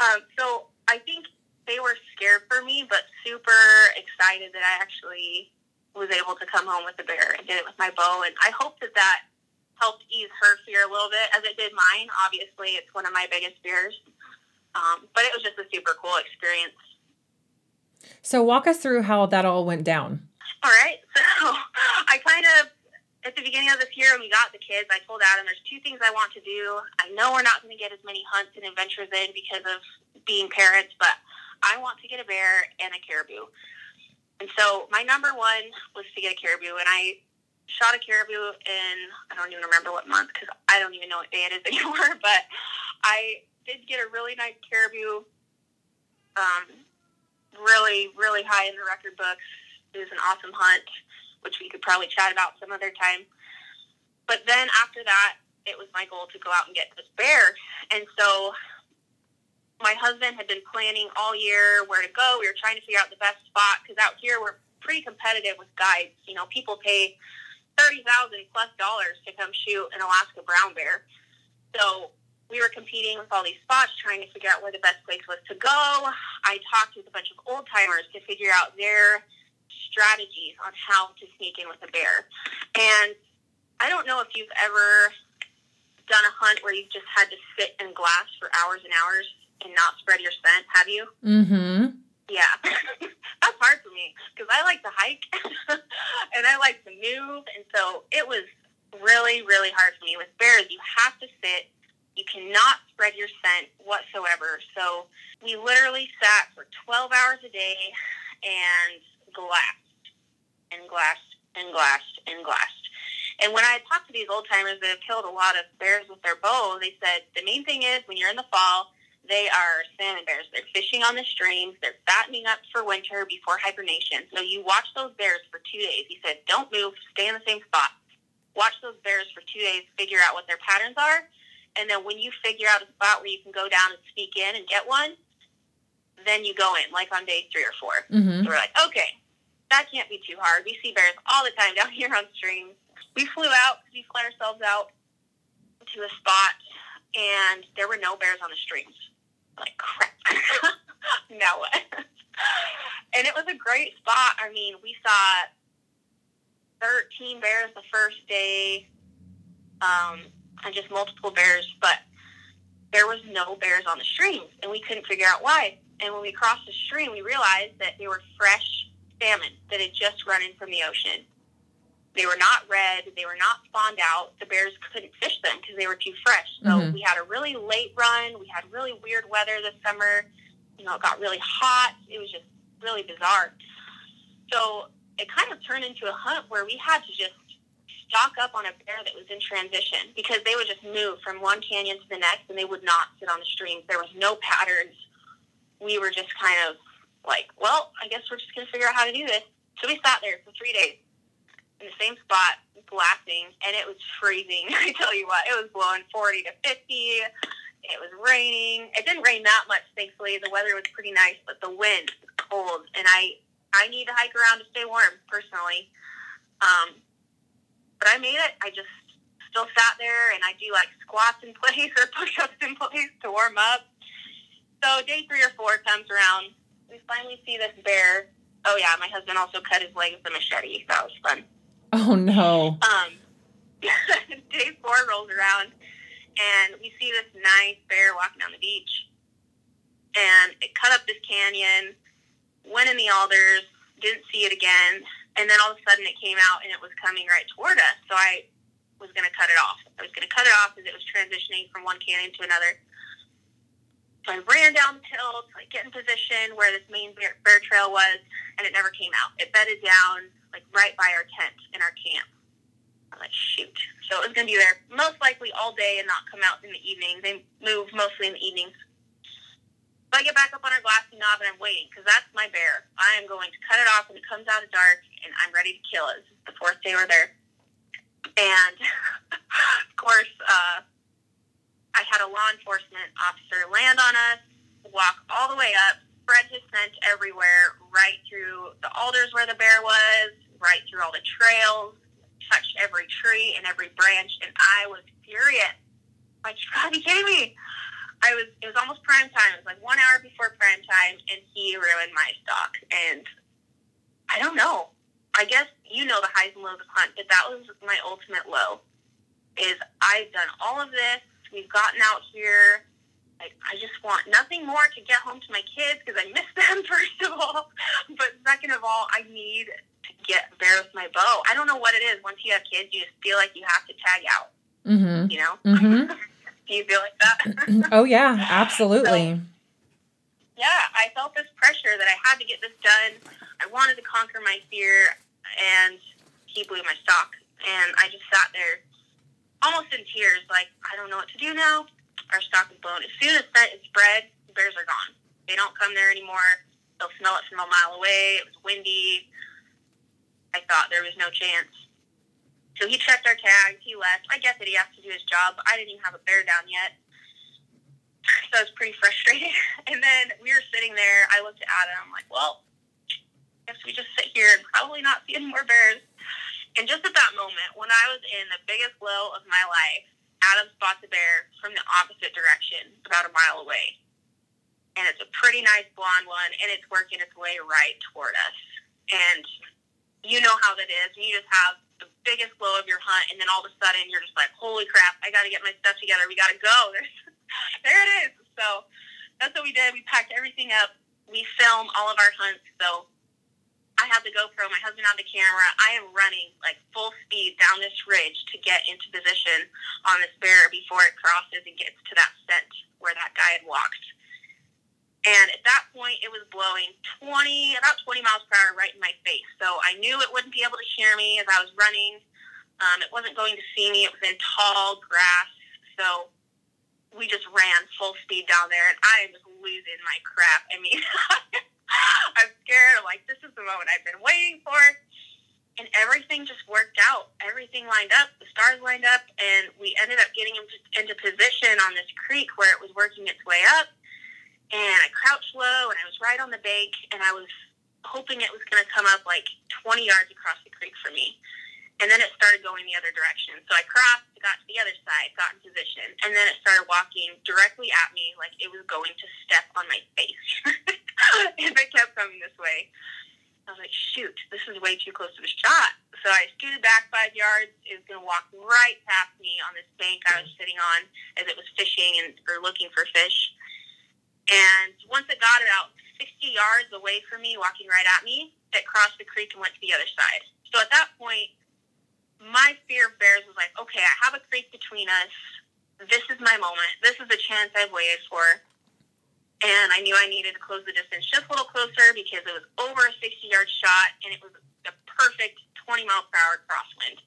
Um, so I think they were scared for me, but super excited that I actually was able to come home with the bear and did it with my bow. And I hope that that helped ease her fear a little bit, as it did mine. Obviously, it's one of my biggest fears. Um, but it was just a super cool experience so walk us through how that all went down. All right. So I kind of at the beginning of this year when we got the kids, I told Adam there's two things I want to do. I know we're not going to get as many hunts and adventures in because of being parents, but I want to get a bear and a caribou. And so my number one was to get a caribou, and I shot a caribou in I don't even remember what month because I don't even know what day it is anymore. But I did get a really nice caribou. Um, really, really high in the record books. It was an awesome hunt, which we could probably chat about some other time. But then after that, it was my goal to go out and get this bear. And so my husband had been planning all year where to go. We were trying to figure out the best spot because out here we're pretty competitive with guides. You know, people pay thirty thousand plus dollars to come shoot an Alaska brown bear. So we were competing with all these spots, trying to figure out where the best place was to go. I talked with a bunch of old timers to figure out their strategies on how to sneak in with a bear. And I don't know if you've ever done a hunt where you've just had to sit in glass for hours and hours and not spread your scent. Have you? Mm-hmm. Yeah, that's hard for me because I like to hike and I like to move, and so it was really, really hard for me. With bears, you have to sit. You cannot spread your scent whatsoever. So we literally sat for 12 hours a day and glassed and glassed and glassed and glassed. And when I talked to these old timers that have killed a lot of bears with their bow, they said the main thing is when you're in the fall, they are salmon bears. They're fishing on the streams. They're fattening up for winter before hibernation. So you watch those bears for two days. He said, don't move, stay in the same spot. Watch those bears for two days, figure out what their patterns are. And then when you figure out a spot where you can go down and sneak in and get one, then you go in, like on day three or 4 Mm-hmm. So we're like, okay, that can't be too hard. We see bears all the time down here on streams. We flew out because we fly ourselves out to a spot, and there were no bears on the streams. Like, crap. now what? and it was a great spot. I mean, we saw 13 bears the first day, um, and just multiple bears, but there was no bears on the streams, and we couldn't figure out why. And when we crossed the stream, we realized that they were fresh salmon that had just run in from the ocean. They were not red. They were not spawned out. The bears couldn't fish them because they were too fresh. So Mhm. we had a really late run. We had really weird weather this summer. You know, it got really hot. It was just really bizarre. So it kind of turned into a hunt where we had to just stock up on a bear that was in transition because they would just move from one canyon to the next and they would not sit on the streams. There was no patterns. We were just kind of like, well, I guess we're just going to figure out how to do this. So we sat there for three days in the same spot, glassing, and it was freezing. I tell you what, it was blowing 40 to 50. It was raining. It didn't rain that much, thankfully. The weather was pretty nice, but the wind was cold, and I I need to hike around to stay warm personally. Um, but I made it. I just still sat there, and I do like squats in place or push-ups in place to warm up. So day three or four comes around. We finally see this bear. Oh yeah, my husband also cut his leg with a machete. That was fun. Oh no. Um, day four rolls around, and we see this nice bear walking down the beach. And it cut up this canyon, went in the alders, didn't see it again, and then all of a sudden it came out and it was coming right toward us. So I was going to cut it off. I was going to cut it off as it was transitioning from one canyon to another. So I ran down the hill to like get in position where this main bear, bear trail was, and it never came out. It bedded down like right by our tent in our camp. I'm like, shoot. So it was going to be there most likely all day and not come out in the evening. They move mostly in the evenings. So I get back up on our glassy knob and I'm waiting because that's my bear. I am going to cut it off when it comes out of dark and I'm ready to kill it. This is the fourth day we're there. And of course, uh, I had a law enforcement officer land on us, walk all the way up, spread his scent everywhere, right through the alders where the bear was, right through all the trails, touched every tree and every branch, and I was furious. Like, you gotta be kidding me. I was, it was almost prime time. It was like one hour before prime time, and he ruined my stock. And I don't know. I guess you know the highs and lows of hunt, but that was my ultimate low. Is I've done all of this. We've gotten out here. Like, I just want nothing more to get home to my kids because I miss them, first of all. But second of all, I need to get bear with my bow. I don't know what it is. Once you have kids, you just feel like you have to tag out, Mm-hmm. you know? Mm-hmm. Do you feel like that? oh yeah, absolutely. Yeah, I felt this pressure that I had to get this done. I wanted to conquer my fear, and he blew my stock. And I just sat there almost in tears, like, I don't know what to do now. Our stock is blown. As soon as that is spread, bears are gone. They don't come there anymore. They'll smell it from a mile away. It was windy. I thought there was no chance. So he checked our tags. He left. I get that he has to do his job, I didn't even have a bear down yet. So I was pretty frustrated. And then we were sitting there. I looked at Adam. I'm like, well, I guess we just sit here and probably not see any more bears. And just at that moment, when I was in the biggest low of my life, Adam spots a bear from the opposite direction, about a mile away. And it's a pretty nice blonde one, and it's working its way right toward us. And you know how that is. You just have the biggest low of your hunt, and then all of a sudden you're just like, holy crap, I got to get my stuff together. We got to go. There's, there it is. So that's what we did. We packed everything up. We film all of our hunts. So I have the GoPro, my husband on the camera. I am running like full speed down this ridge to get into position on this bear before it crosses and gets to that scent where that guy had walked. And at that point, it was blowing 20, about 20 miles per hour right in my face. So I knew it wouldn't be able to hear me as I was running. Um, it wasn't going to see me. It was in tall grass. So we just ran full speed down there, and I was losing my crap. I mean, I'm scared. I'm like, this is the moment I've been waiting for. And everything just worked out. Everything lined up. The stars lined up, and we ended up getting into position on this creek where it was working its way up and I crouched low and I was right on the bank and I was hoping it was going to come up like 20 yards across the creek for me. And then it started going the other direction. So I crossed, got to the other side, got in position, and then it started walking directly at me like it was going to step on my face. if it kept coming this way. I was like, shoot, this is way too close to the shot. So I scooted back five yards. It was going to walk right past me on this bank I was sitting on as it was fishing and or looking for fish. And once it got about 60 yards away from me, walking right at me, it crossed the creek and went to the other side. So at that point, my fear of bears was like, okay, I have a creek between us. This is my moment. This is the chance I've waited for. And I knew I needed to close the distance just a little closer because it was over a 60 yard shot and it was the perfect 20 mile per hour crosswind.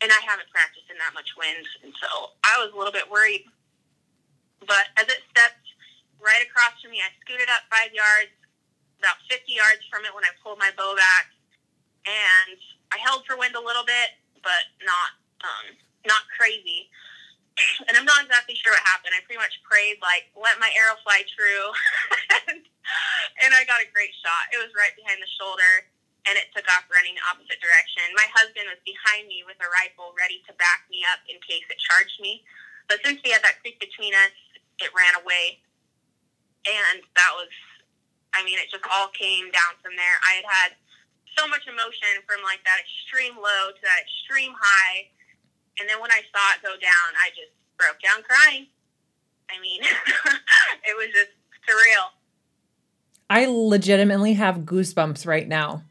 And I haven't practiced in that much wind. And so I was a little bit worried. But as it stepped right across from me. I scooted up five yards, about 50 yards from it when I pulled my bow back, and I held for wind a little bit, but not um, not crazy. And I'm not exactly sure what happened. I pretty much prayed, like, let my arrow fly true, and, I got a great shot. It was right behind the shoulder, and it took off running the opposite direction. My husband was behind me with a rifle, ready to back me up in case it charged me. But since we had that creek between us, it ran away and that was, I mean, it just all came down from there. I had had so much emotion from like that extreme low to that extreme high, and then when I saw it go down, I just broke down crying. I mean, it was just surreal. I legitimately have goosebumps right now.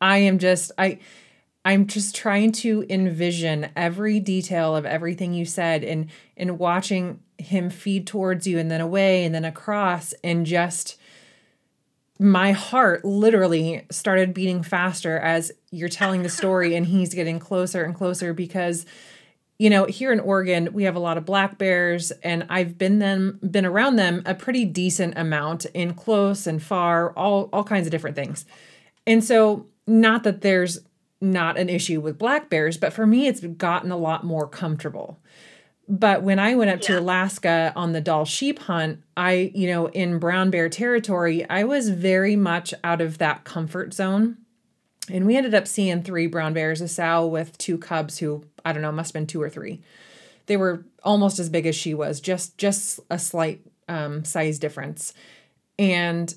I am just I I'm just trying to envision every detail of everything you said and and watching him feed towards you and then away and then across and just my heart literally started beating faster as you're telling the story and he's getting closer and closer because you know here in Oregon we have a lot of black bears and I've been them been around them a pretty decent amount in close and far all all kinds of different things. And so not that there's not an issue with black bears but for me it's gotten a lot more comfortable but when I went up yeah. to Alaska on the Dall sheep hunt, I, you know, in brown bear territory, I was very much out of that comfort zone. And we ended up seeing three brown bears, a sow with two cubs who, I don't know, must have been two or three. They were almost as big as she was, just just a slight um, size difference. And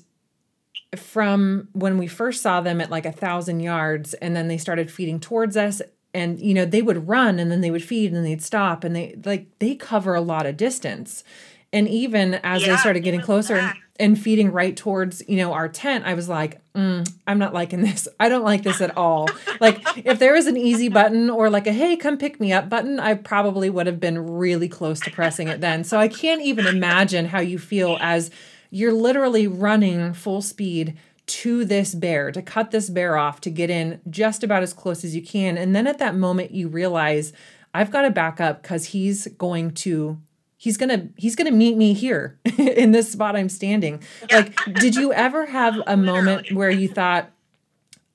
from when we first saw them at like a thousand yards, and then they started feeding towards us, and you know they would run and then they would feed and they'd stop and they like they cover a lot of distance. And even as yeah, they started getting closer and, and, feeding right towards you know our tent i was like mm, i'm not liking this. I don't like this at all. Like if there was an easy button or like a hey come pick me up button i probably would have been really close to pressing it then. So i can't even imagine how you feel as you're literally running full speed to this bear, to cut this bear off, to get in just about as close as you can. And then at that moment, you realize I've got to back up because he's going to he's gonna he's gonna meet me here in this spot i'm standing yeah. like did you ever have a moment where you thought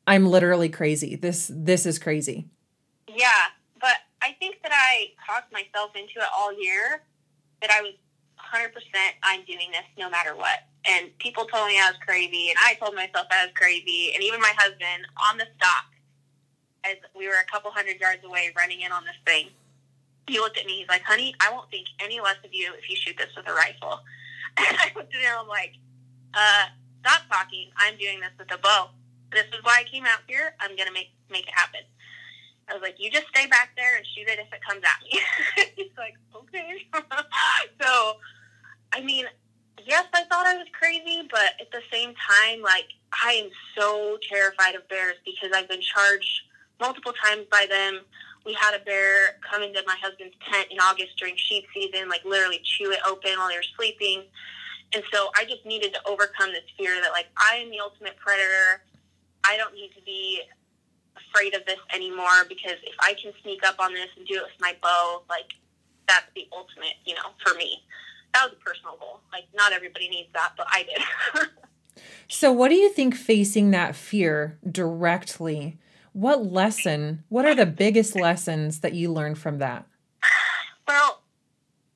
i'm literally crazy this this is crazy yeah but i think that i talked myself into it all year that i was 100% i'm doing this no matter what and people told me I was crazy, and I told myself I was crazy, and even my husband on the stock, as we were a couple hundred yards away running in on this thing, he looked at me. He's like, "Honey, I won't think any less of you if you shoot this with a rifle." And I looked at him. I'm like, "Uh, stop talking. I'm doing this with a bow. This is why I came out here. I'm gonna make make it happen." I was like, "You just stay back there and shoot it if it comes at me." He's like, "Okay." so, I mean, crazy, but at the same time, like I am so terrified of bears because I've been charged multiple times by them. We had a bear come into my husband's tent in August during sheep season, like literally chew it open while they were sleeping. And so I just needed to overcome this fear that like I am the ultimate predator. I don't need to be afraid of this anymore because if I can sneak up on this and do it with my bow, like that's the ultimate, you know, for me. That was a personal goal. Like not everybody needs that, but I did. so what do you think facing that fear directly? What lesson, what are the biggest lessons that you learned from that? Well,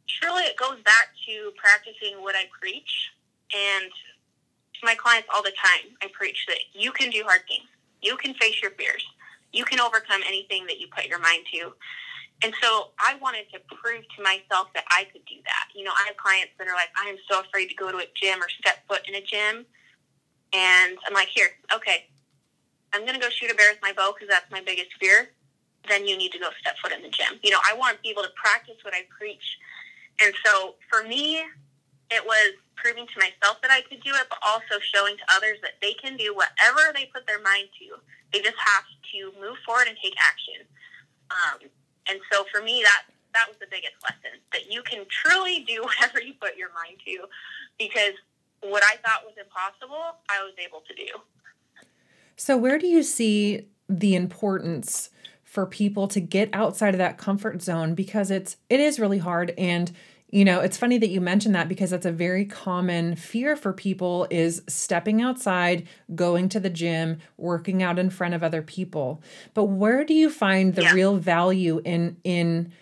truly it goes back to practicing what I preach and to my clients all the time. I preach that you can do hard things. You can face your fears. You can overcome anything that you put your mind to. And so I wanted to prove to myself that I could do that. You know, I have clients that are like, I am so afraid to go to a gym or step foot in a gym. And I'm like, here, okay, I'm going to go shoot a bear with my bow because that's my biggest fear. Then you need to go step foot in the gym. You know, I want people to practice what I preach. And so for me, it was proving to myself that I could do it, but also showing to others that they can do whatever they put their mind to. They just have to move forward and take action. Um, and so for me, that that was the biggest lesson that you can truly do whatever you put your mind to, because what I thought was impossible, I was able to do. So where do you see the importance for people to get outside of that comfort zone because it's it is really hard and you know it's funny that you mentioned that because that's a very common fear for people is stepping outside going to the gym working out in front of other people. But where do you find the yeah. real value in in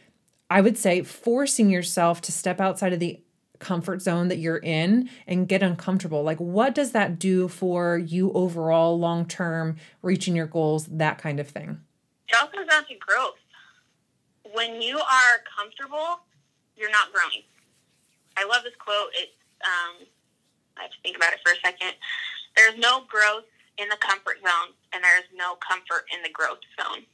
i would say forcing yourself to step outside of the comfort zone that you're in and get uncomfortable? Like what does that do for you overall long term reaching your goals that kind of thing? It all comes down to growth. When you are comfortable you're not growing. I love this quote. It's um, I have to think about it for a second. There's no growth in the comfort zone, and there's no comfort in the growth zone.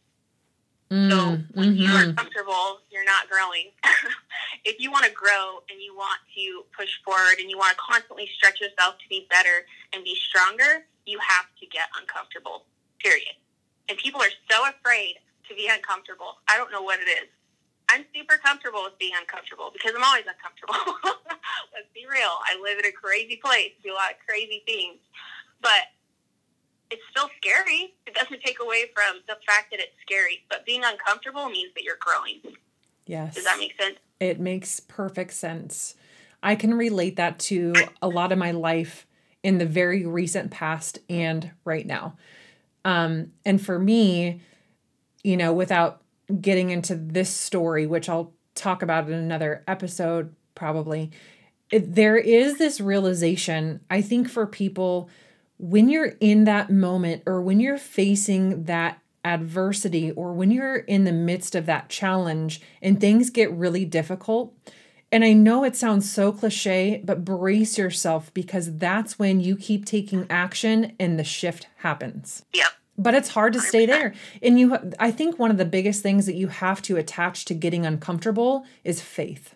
Mm, so when mm-hmm. you are mm-hmm. comfortable, you're not growing. if you want to grow and you want to push forward and you want to constantly stretch yourself to be better and be stronger, you have to get uncomfortable. Period. And people are so afraid to be uncomfortable. I don't know what it is. I'm super comfortable with being uncomfortable because I'm always uncomfortable. Let's be real. I live in a crazy place, do a lot of crazy things, but it's still scary. It doesn't take away from the fact that it's scary, but being uncomfortable means that you're growing. Yes. Does that make sense? It makes perfect sense. I can relate that to a lot of my life in the very recent past and right now. Um, and for me, you know, without getting into this story, which I'll talk about in another episode probably, it, there is this realization, I think, for people when you're in that moment or when you're facing that adversity or when you're in the midst of that challenge and things get really difficult. And I know it sounds so cliche, but brace yourself because that's when you keep taking action and the shift happens. Yep but it's hard to stay there and you i think one of the biggest things that you have to attach to getting uncomfortable is faith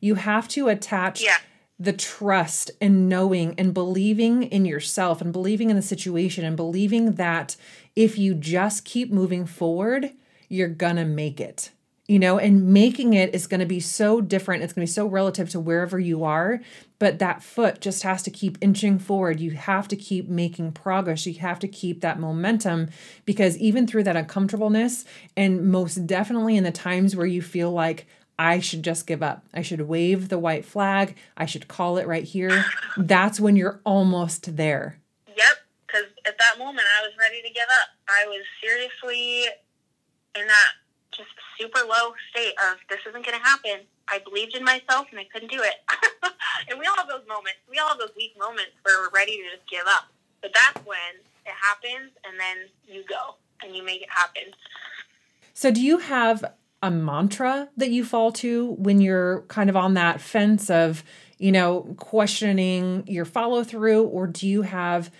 you have to attach yeah. the trust and knowing and believing in yourself and believing in the situation and believing that if you just keep moving forward you're gonna make it you know, and making it is going to be so different. It's going to be so relative to wherever you are, but that foot just has to keep inching forward. You have to keep making progress. You have to keep that momentum because even through that uncomfortableness, and most definitely in the times where you feel like, I should just give up. I should wave the white flag. I should call it right here. That's when you're almost there. Yep. Because at that moment, I was ready to give up. I was seriously in that just super low state of this isn't going to happen. I believed in myself and I couldn't do it. and we all have those moments. We all have those weak moments where we're ready to just give up. But that's when it happens and then you go and you make it happen. So, do you have a mantra that you fall to when you're kind of on that fence of, you know, questioning your follow through, or do you have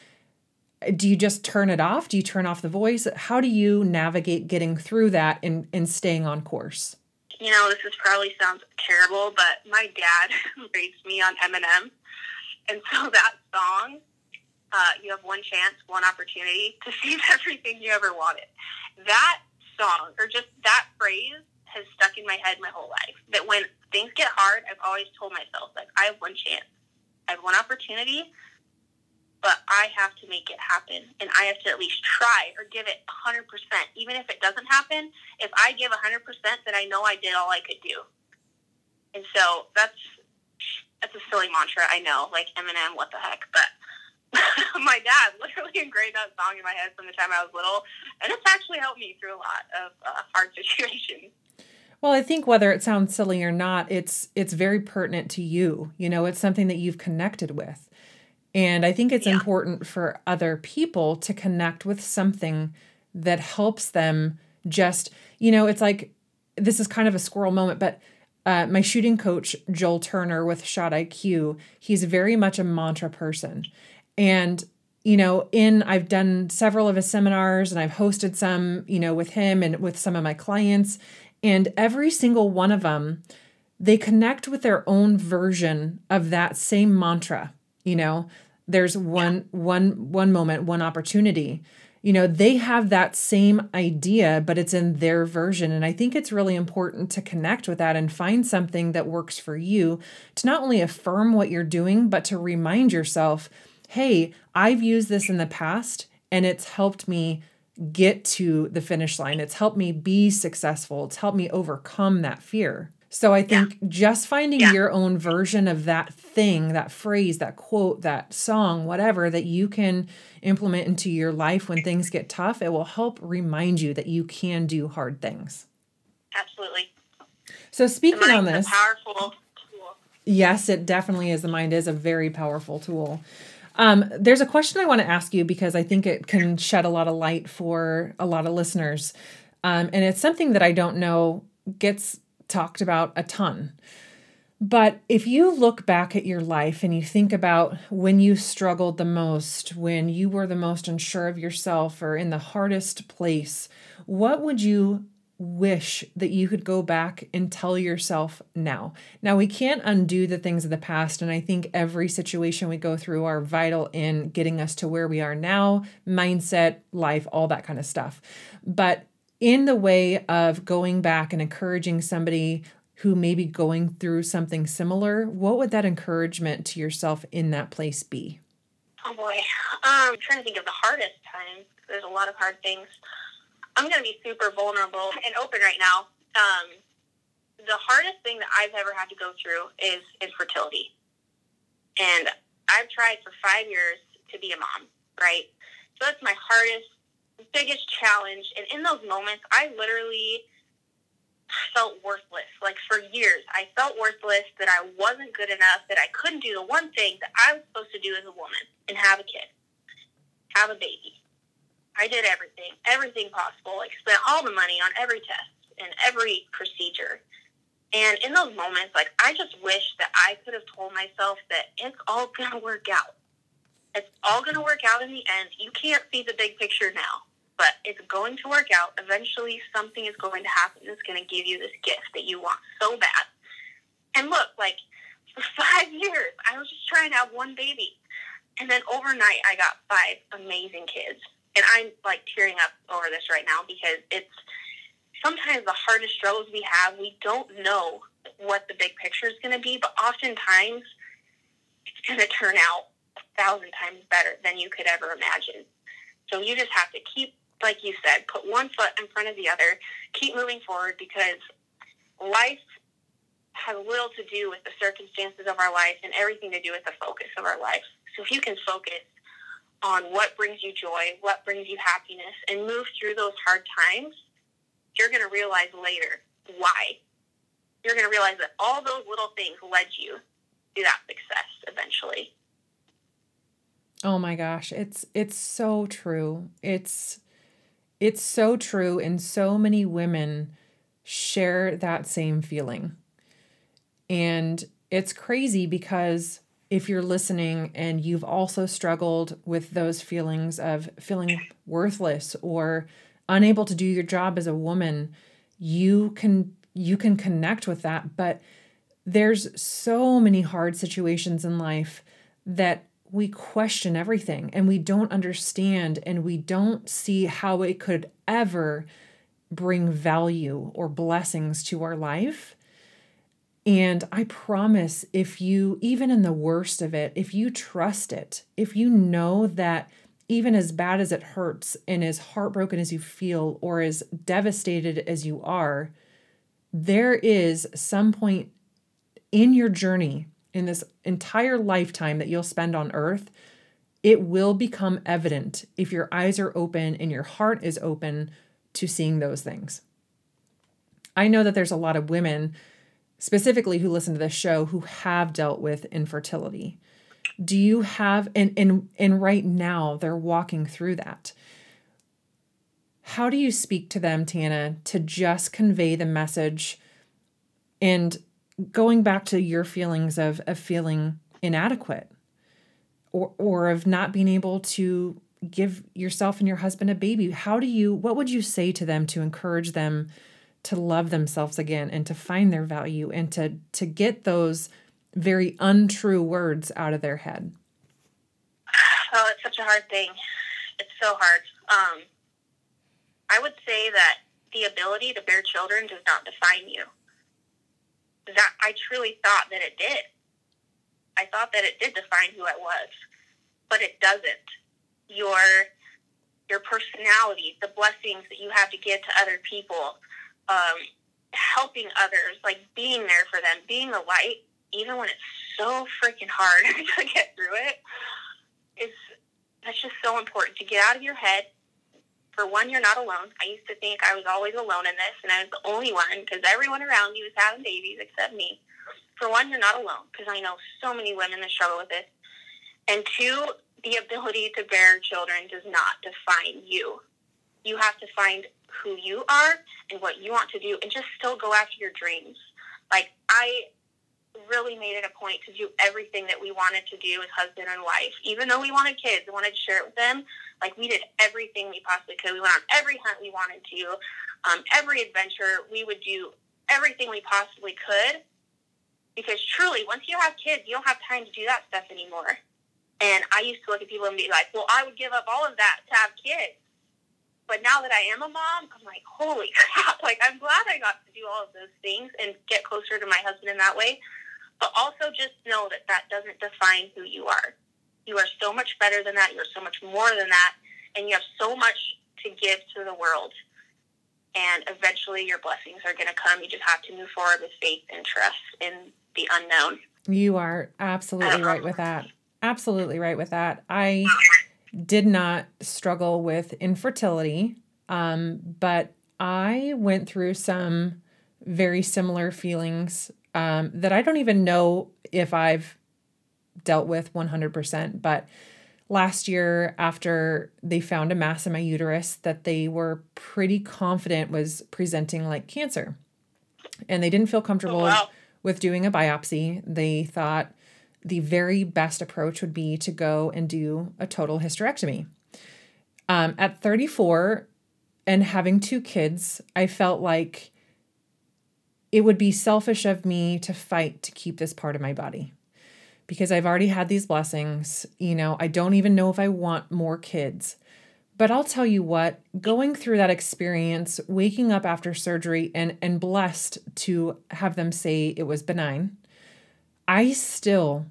do you just turn it off? Do you turn off the voice? How do you navigate getting through that and, and staying on course? You know, this is probably sounds terrible, but my dad raised me on Eminem. And so that song, uh, you have one chance, one opportunity to seize everything you ever wanted. That song, or just that phrase, has stuck in my head my whole life. That when things get hard, I've always told myself, like, I have one chance, I have one opportunity, but I have to make it happen. And I have to at least try or give it 100%. Even if it doesn't happen, if I give 100%, then I know I did all I could do. And so that's that's a silly mantra, I know, like Eminem, what the heck, but my dad literally engraved that song in my head from the time I was little, and it's actually helped me through a lot of uh, hard situations. Well, I think whether it sounds silly or not, it's it's very pertinent to you. You know, it's something that you've connected with. And I think it's yeah. important for other people to connect with something that helps them just, you know, it's like this is kind of a squirrel moment, but uh, my shooting coach, Joel Turner with Shot IQ, he's very much a mantra person. And, you know, in I've done several of his seminars and I've hosted some, you know, with him and with some of my clients. And every single one of them, they connect with their own version of that same mantra. You know, there's one one one moment, one opportunity. You know, they have that same idea, but it's in their version. And I think it's really important to connect with that and find something that works for you to not only affirm what you're doing, but to remind yourself, hey, I've used this in the past and it's helped me get to the finish line. It's helped me be successful. It's helped me overcome that fear. So I think yeah. just finding yeah. your own version of that thing, that phrase, that quote, that song, whatever that you can implement into your life when things get tough, it will help remind you that you can do hard things. Absolutely. So speaking on this, powerful tool. Yes, it definitely is. The mind is a very powerful tool. Um, there's a question I want to ask you because I think it can shed a lot of light for a lot of listeners. Um, and it's something that I don't know gets talked about a ton. But if you look back at your life and you think about when you struggled the most, when you were the most unsure of yourself or in the hardest place, what would you wish that you could go back and tell yourself now. Now, we can't undo the things of the past, and I think every situation we go through are vital in getting us to where we are now mindset, life, all that kind of stuff. But in the way of going back and encouraging somebody who may be going through something similar, what would that encouragement to yourself in that place be? Oh boy, um, I'm trying to think of the hardest times. There's a lot of hard things. I'm going to be super vulnerable and open right now. Um, the hardest thing that I've ever had to go through is infertility. And I've tried for five years to be a mom, right? So that's my hardest, biggest challenge. And in those moments, I literally felt worthless. Like for years, I felt worthless that I wasn't good enough, that I couldn't do the one thing that I was supposed to do as a woman and have a kid, have a baby. I did everything, everything possible. Like spent all the money on every test and every procedure. And in those moments, like I just wish that I could have told myself that it's all gonna work out. It's all gonna work out in the end. You can't see the big picture now, but it's going to work out. Eventually, something is going to happen that's going to give you this gift that you want so bad. And look, like for five years, I was just trying to have one baby. And then overnight, I got five amazing kids and I'm like tearing up over this right now because it's sometimes the hardest struggles we have. We don't know what the big picture is going to be, but oftentimes it's going to turn out a thousand times better than you could ever imagine. So you just have to keep, like you said, put one foot in front of the other, keep moving forward because life has little to do with the circumstances of our life and everything to do with the focus of our life. So if you can focus on what brings you joy, what brings you happiness, and move through those hard times, you're going to realize later why. You're going to realize that all those little things led you to that success eventually. Oh my gosh, it's it's so true. It's it's so true and so many women share that same feeling. And it's crazy because if you're listening and you've also struggled with those feelings of feeling worthless or unable to do your job as a woman, you can you can connect with that, but there's so many hard situations in life that we question everything and we don't understand and we don't see how it could ever bring value or blessings to our life. And I promise, if you, even in the worst of it, if you trust it, if you know that even as bad as it hurts and as heartbroken as you feel or as devastated as you are, there is some point in your journey, in this entire lifetime that you'll spend on earth, it will become evident if your eyes are open and your heart is open to seeing those things. I know that there's a lot of women, specifically who listen to this show, who have dealt with infertility. Do you have and and and right now they're walking through that. How do you speak to them, Tana, to just convey the message and going back to your feelings of of feeling inadequate or or of not being able to give yourself and your husband a baby how do you what would you say to them to encourage them to love themselves again and to find their value and to to get those very untrue words out of their head? Oh it's such a hard thing. It's so hard. Um i would say that the ability to bear children does not define you that i truly thought that it did i thought that it did define who i was but it doesn't your your personality, the blessings that you have to give to other people, um, helping others, like being there for them, being a light, even when it's so freaking hard to get through it, is that's just so important to get out of your head. For one, you're not alone. I used to think I was always alone in this, and I was the only one because everyone around me was having babies except me. For one, you're not alone because I know so many women that struggle with this. And two, the ability to bear children does not define you. You have to find who you are and what you want to do and just still go after your dreams. Like, I really made it a point to do everything that we wanted to do as husband and wife. Even though we wanted kids and wanted to share it with them, like we did everything we possibly could. We went on every hunt we wanted to, um, every adventure. We would do everything we possibly could because truly, once you have kids, you don't have time to do that stuff anymore. And I used to look at people and be like, well, I would give up all of that to have kids. But now that I am a mom, I'm like, holy crap. Like, I'm glad I got to do all of those things and get closer to my husband in that way. But also just know that that doesn't define who you are. You are so much better than that. You're so much more than that. And you have so much to give to the world. And eventually your blessings are going to come. You just have to move forward with faith and trust in the unknown. You are absolutely right with that absolutely right with that. I did not struggle with infertility, um, but I went through some very similar feelings um, that I don't even know if I've dealt with 100%. But last year, after they found a mass in my uterus that they were pretty confident was presenting like cancer, and they didn't feel comfortable oh, wow. with doing a biopsy, they thought, the very best approach would be to go and do a total hysterectomy. Um, at 34 and having two kids, I felt like it would be selfish of me to fight to keep this part of my body because I've already had these blessings. You know, I don't even know if I want more kids. But I'll tell you what, going through that experience, waking up after surgery and and blessed to have them say it was benign, I still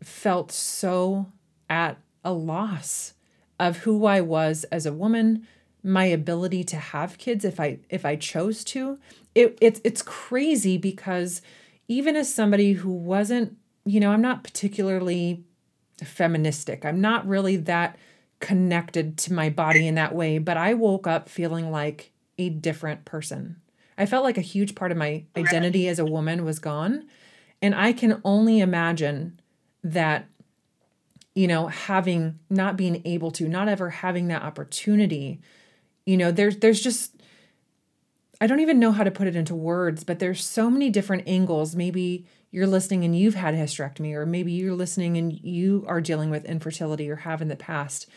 felt so at a loss of who I was as a woman, my ability to have kids if I if I chose to. It it's it's crazy because even as somebody who wasn't, you know, I'm not particularly feministic. I'm not really that connected to my body in that way, but I woke up feeling like a different person. I felt like a huge part of my identity as a woman was gone. And I can only imagine that you know having not being able to not ever having that opportunity you know there's there's just I don't even know how to put it into words, but there's so many different angles. Maybe you're listening and you've had a hysterectomy, or maybe you're listening and you are dealing with infertility or have in the past.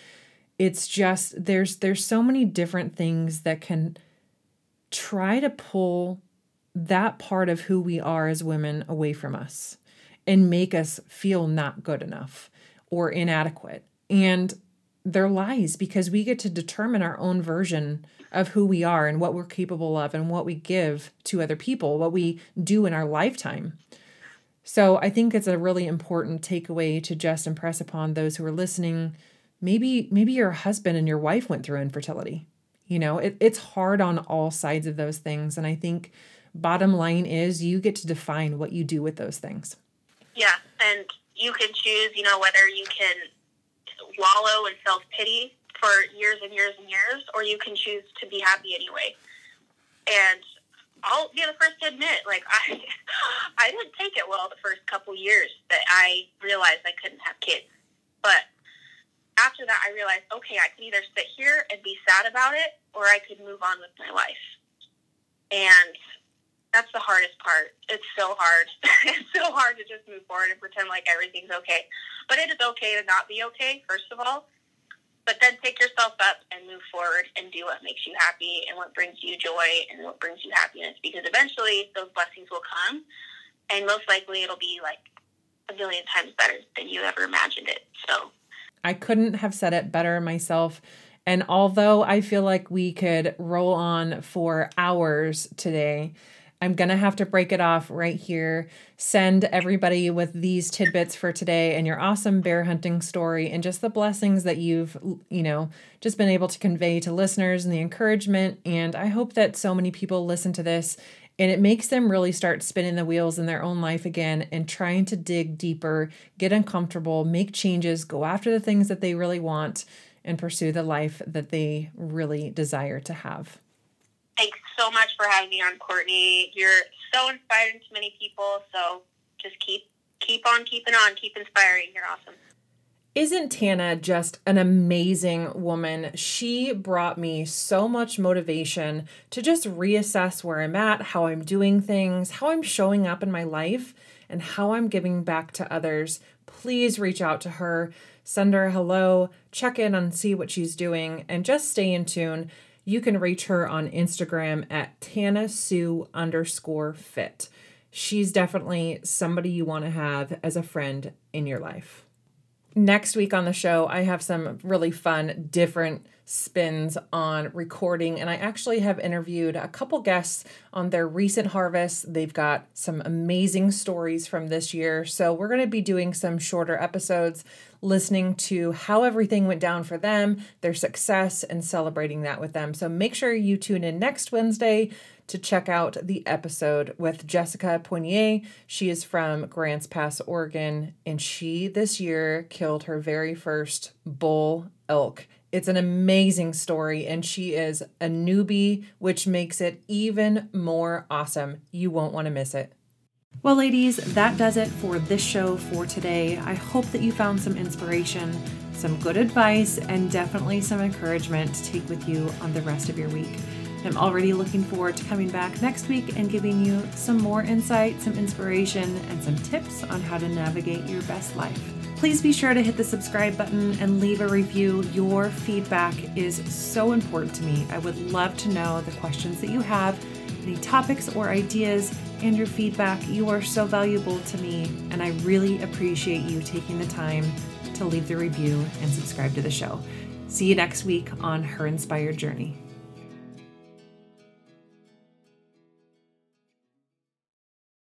It's just there's there's so many different things that can try to pull that part of who we are as women away from us and make us feel not good enough or inadequate. And they're lies because we get to determine our own version of who we are and what we're capable of and what we give to other people, what we do in our lifetime. So I think it's a really important takeaway to just impress upon those who are listening. Maybe maybe your husband and your wife went through infertility. You know, it, it's hard on all sides of those things. And I think bottom line is you get to define what you do with those things. Yeah. And you can choose, you know, whether you can wallow in self pity for years and years and years, or you can choose to be happy anyway. And I'll be the first to admit, like I, I didn't take it well the first couple years that I realized I couldn't have kids. But after that, I realized, okay, I could either sit here and be sad about it, or I could move on with my life. And that's the hardest part. It's so hard. it's so hard to just move forward and pretend like everything's okay. But it is okay to not be okay, first of all but then pick yourself up and move forward and do what makes you happy and what brings you joy and what brings you happiness because eventually those blessings will come and most likely it'll be like a million times better than you ever imagined it so i couldn't have said it better myself and although i feel like we could roll on for hours today I'm going to have to break it off right here. Send everybody with these tidbits for today and your awesome bear hunting story and just the blessings that you've, you know, just been able to convey to listeners and the encouragement. And I hope that so many people listen to this and it makes them really start spinning the wheels in their own life again and trying to dig deeper, get uncomfortable, make changes, go after the things that they really want, and pursue the life that they really desire to have. Thanks so much for having me on, Courtney. You're so inspiring to many people. So just keep keep on keeping on, keep inspiring. You're awesome. Isn't Tana just an amazing woman? She brought me so much motivation to just reassess where I'm at, how I'm doing things, how I'm showing up in my life, and how I'm giving back to others. Please reach out to her, send her a hello, check in and see what she's doing, and just stay in tune you can reach her on Instagram at Tana Sue underscore fit. She's definitely somebody you want to have as a friend in your life. Next week on the show, I have some really fun, different spins on recording, and I actually have interviewed a couple guests on their recent harvest. They've got some amazing stories from this year. So, we're going to be doing some shorter episodes, listening to how everything went down for them, their success, and celebrating that with them. So, make sure you tune in next Wednesday to check out the episode with Jessica Poignier. She is from Grants Pass, Oregon, and she this year killed her very first bull elk. It's an amazing story, and she is a newbie, which makes it even more awesome. You won't want to miss it. Well, ladies, that does it for this show for today. I hope that you found some inspiration, some good advice, and definitely some encouragement to take with you on the rest of your week. I'm already looking forward to coming back next week and giving you some more insight, some inspiration, and some tips on how to navigate your best life. Please be sure to hit the subscribe button and leave a review. Your feedback is so important to me. I would love to know the questions that you have, any topics or ideas, and your feedback. You are so valuable to me, and I really appreciate you taking the time to leave the review and subscribe to the show. See you next week on Her Inspired Journey.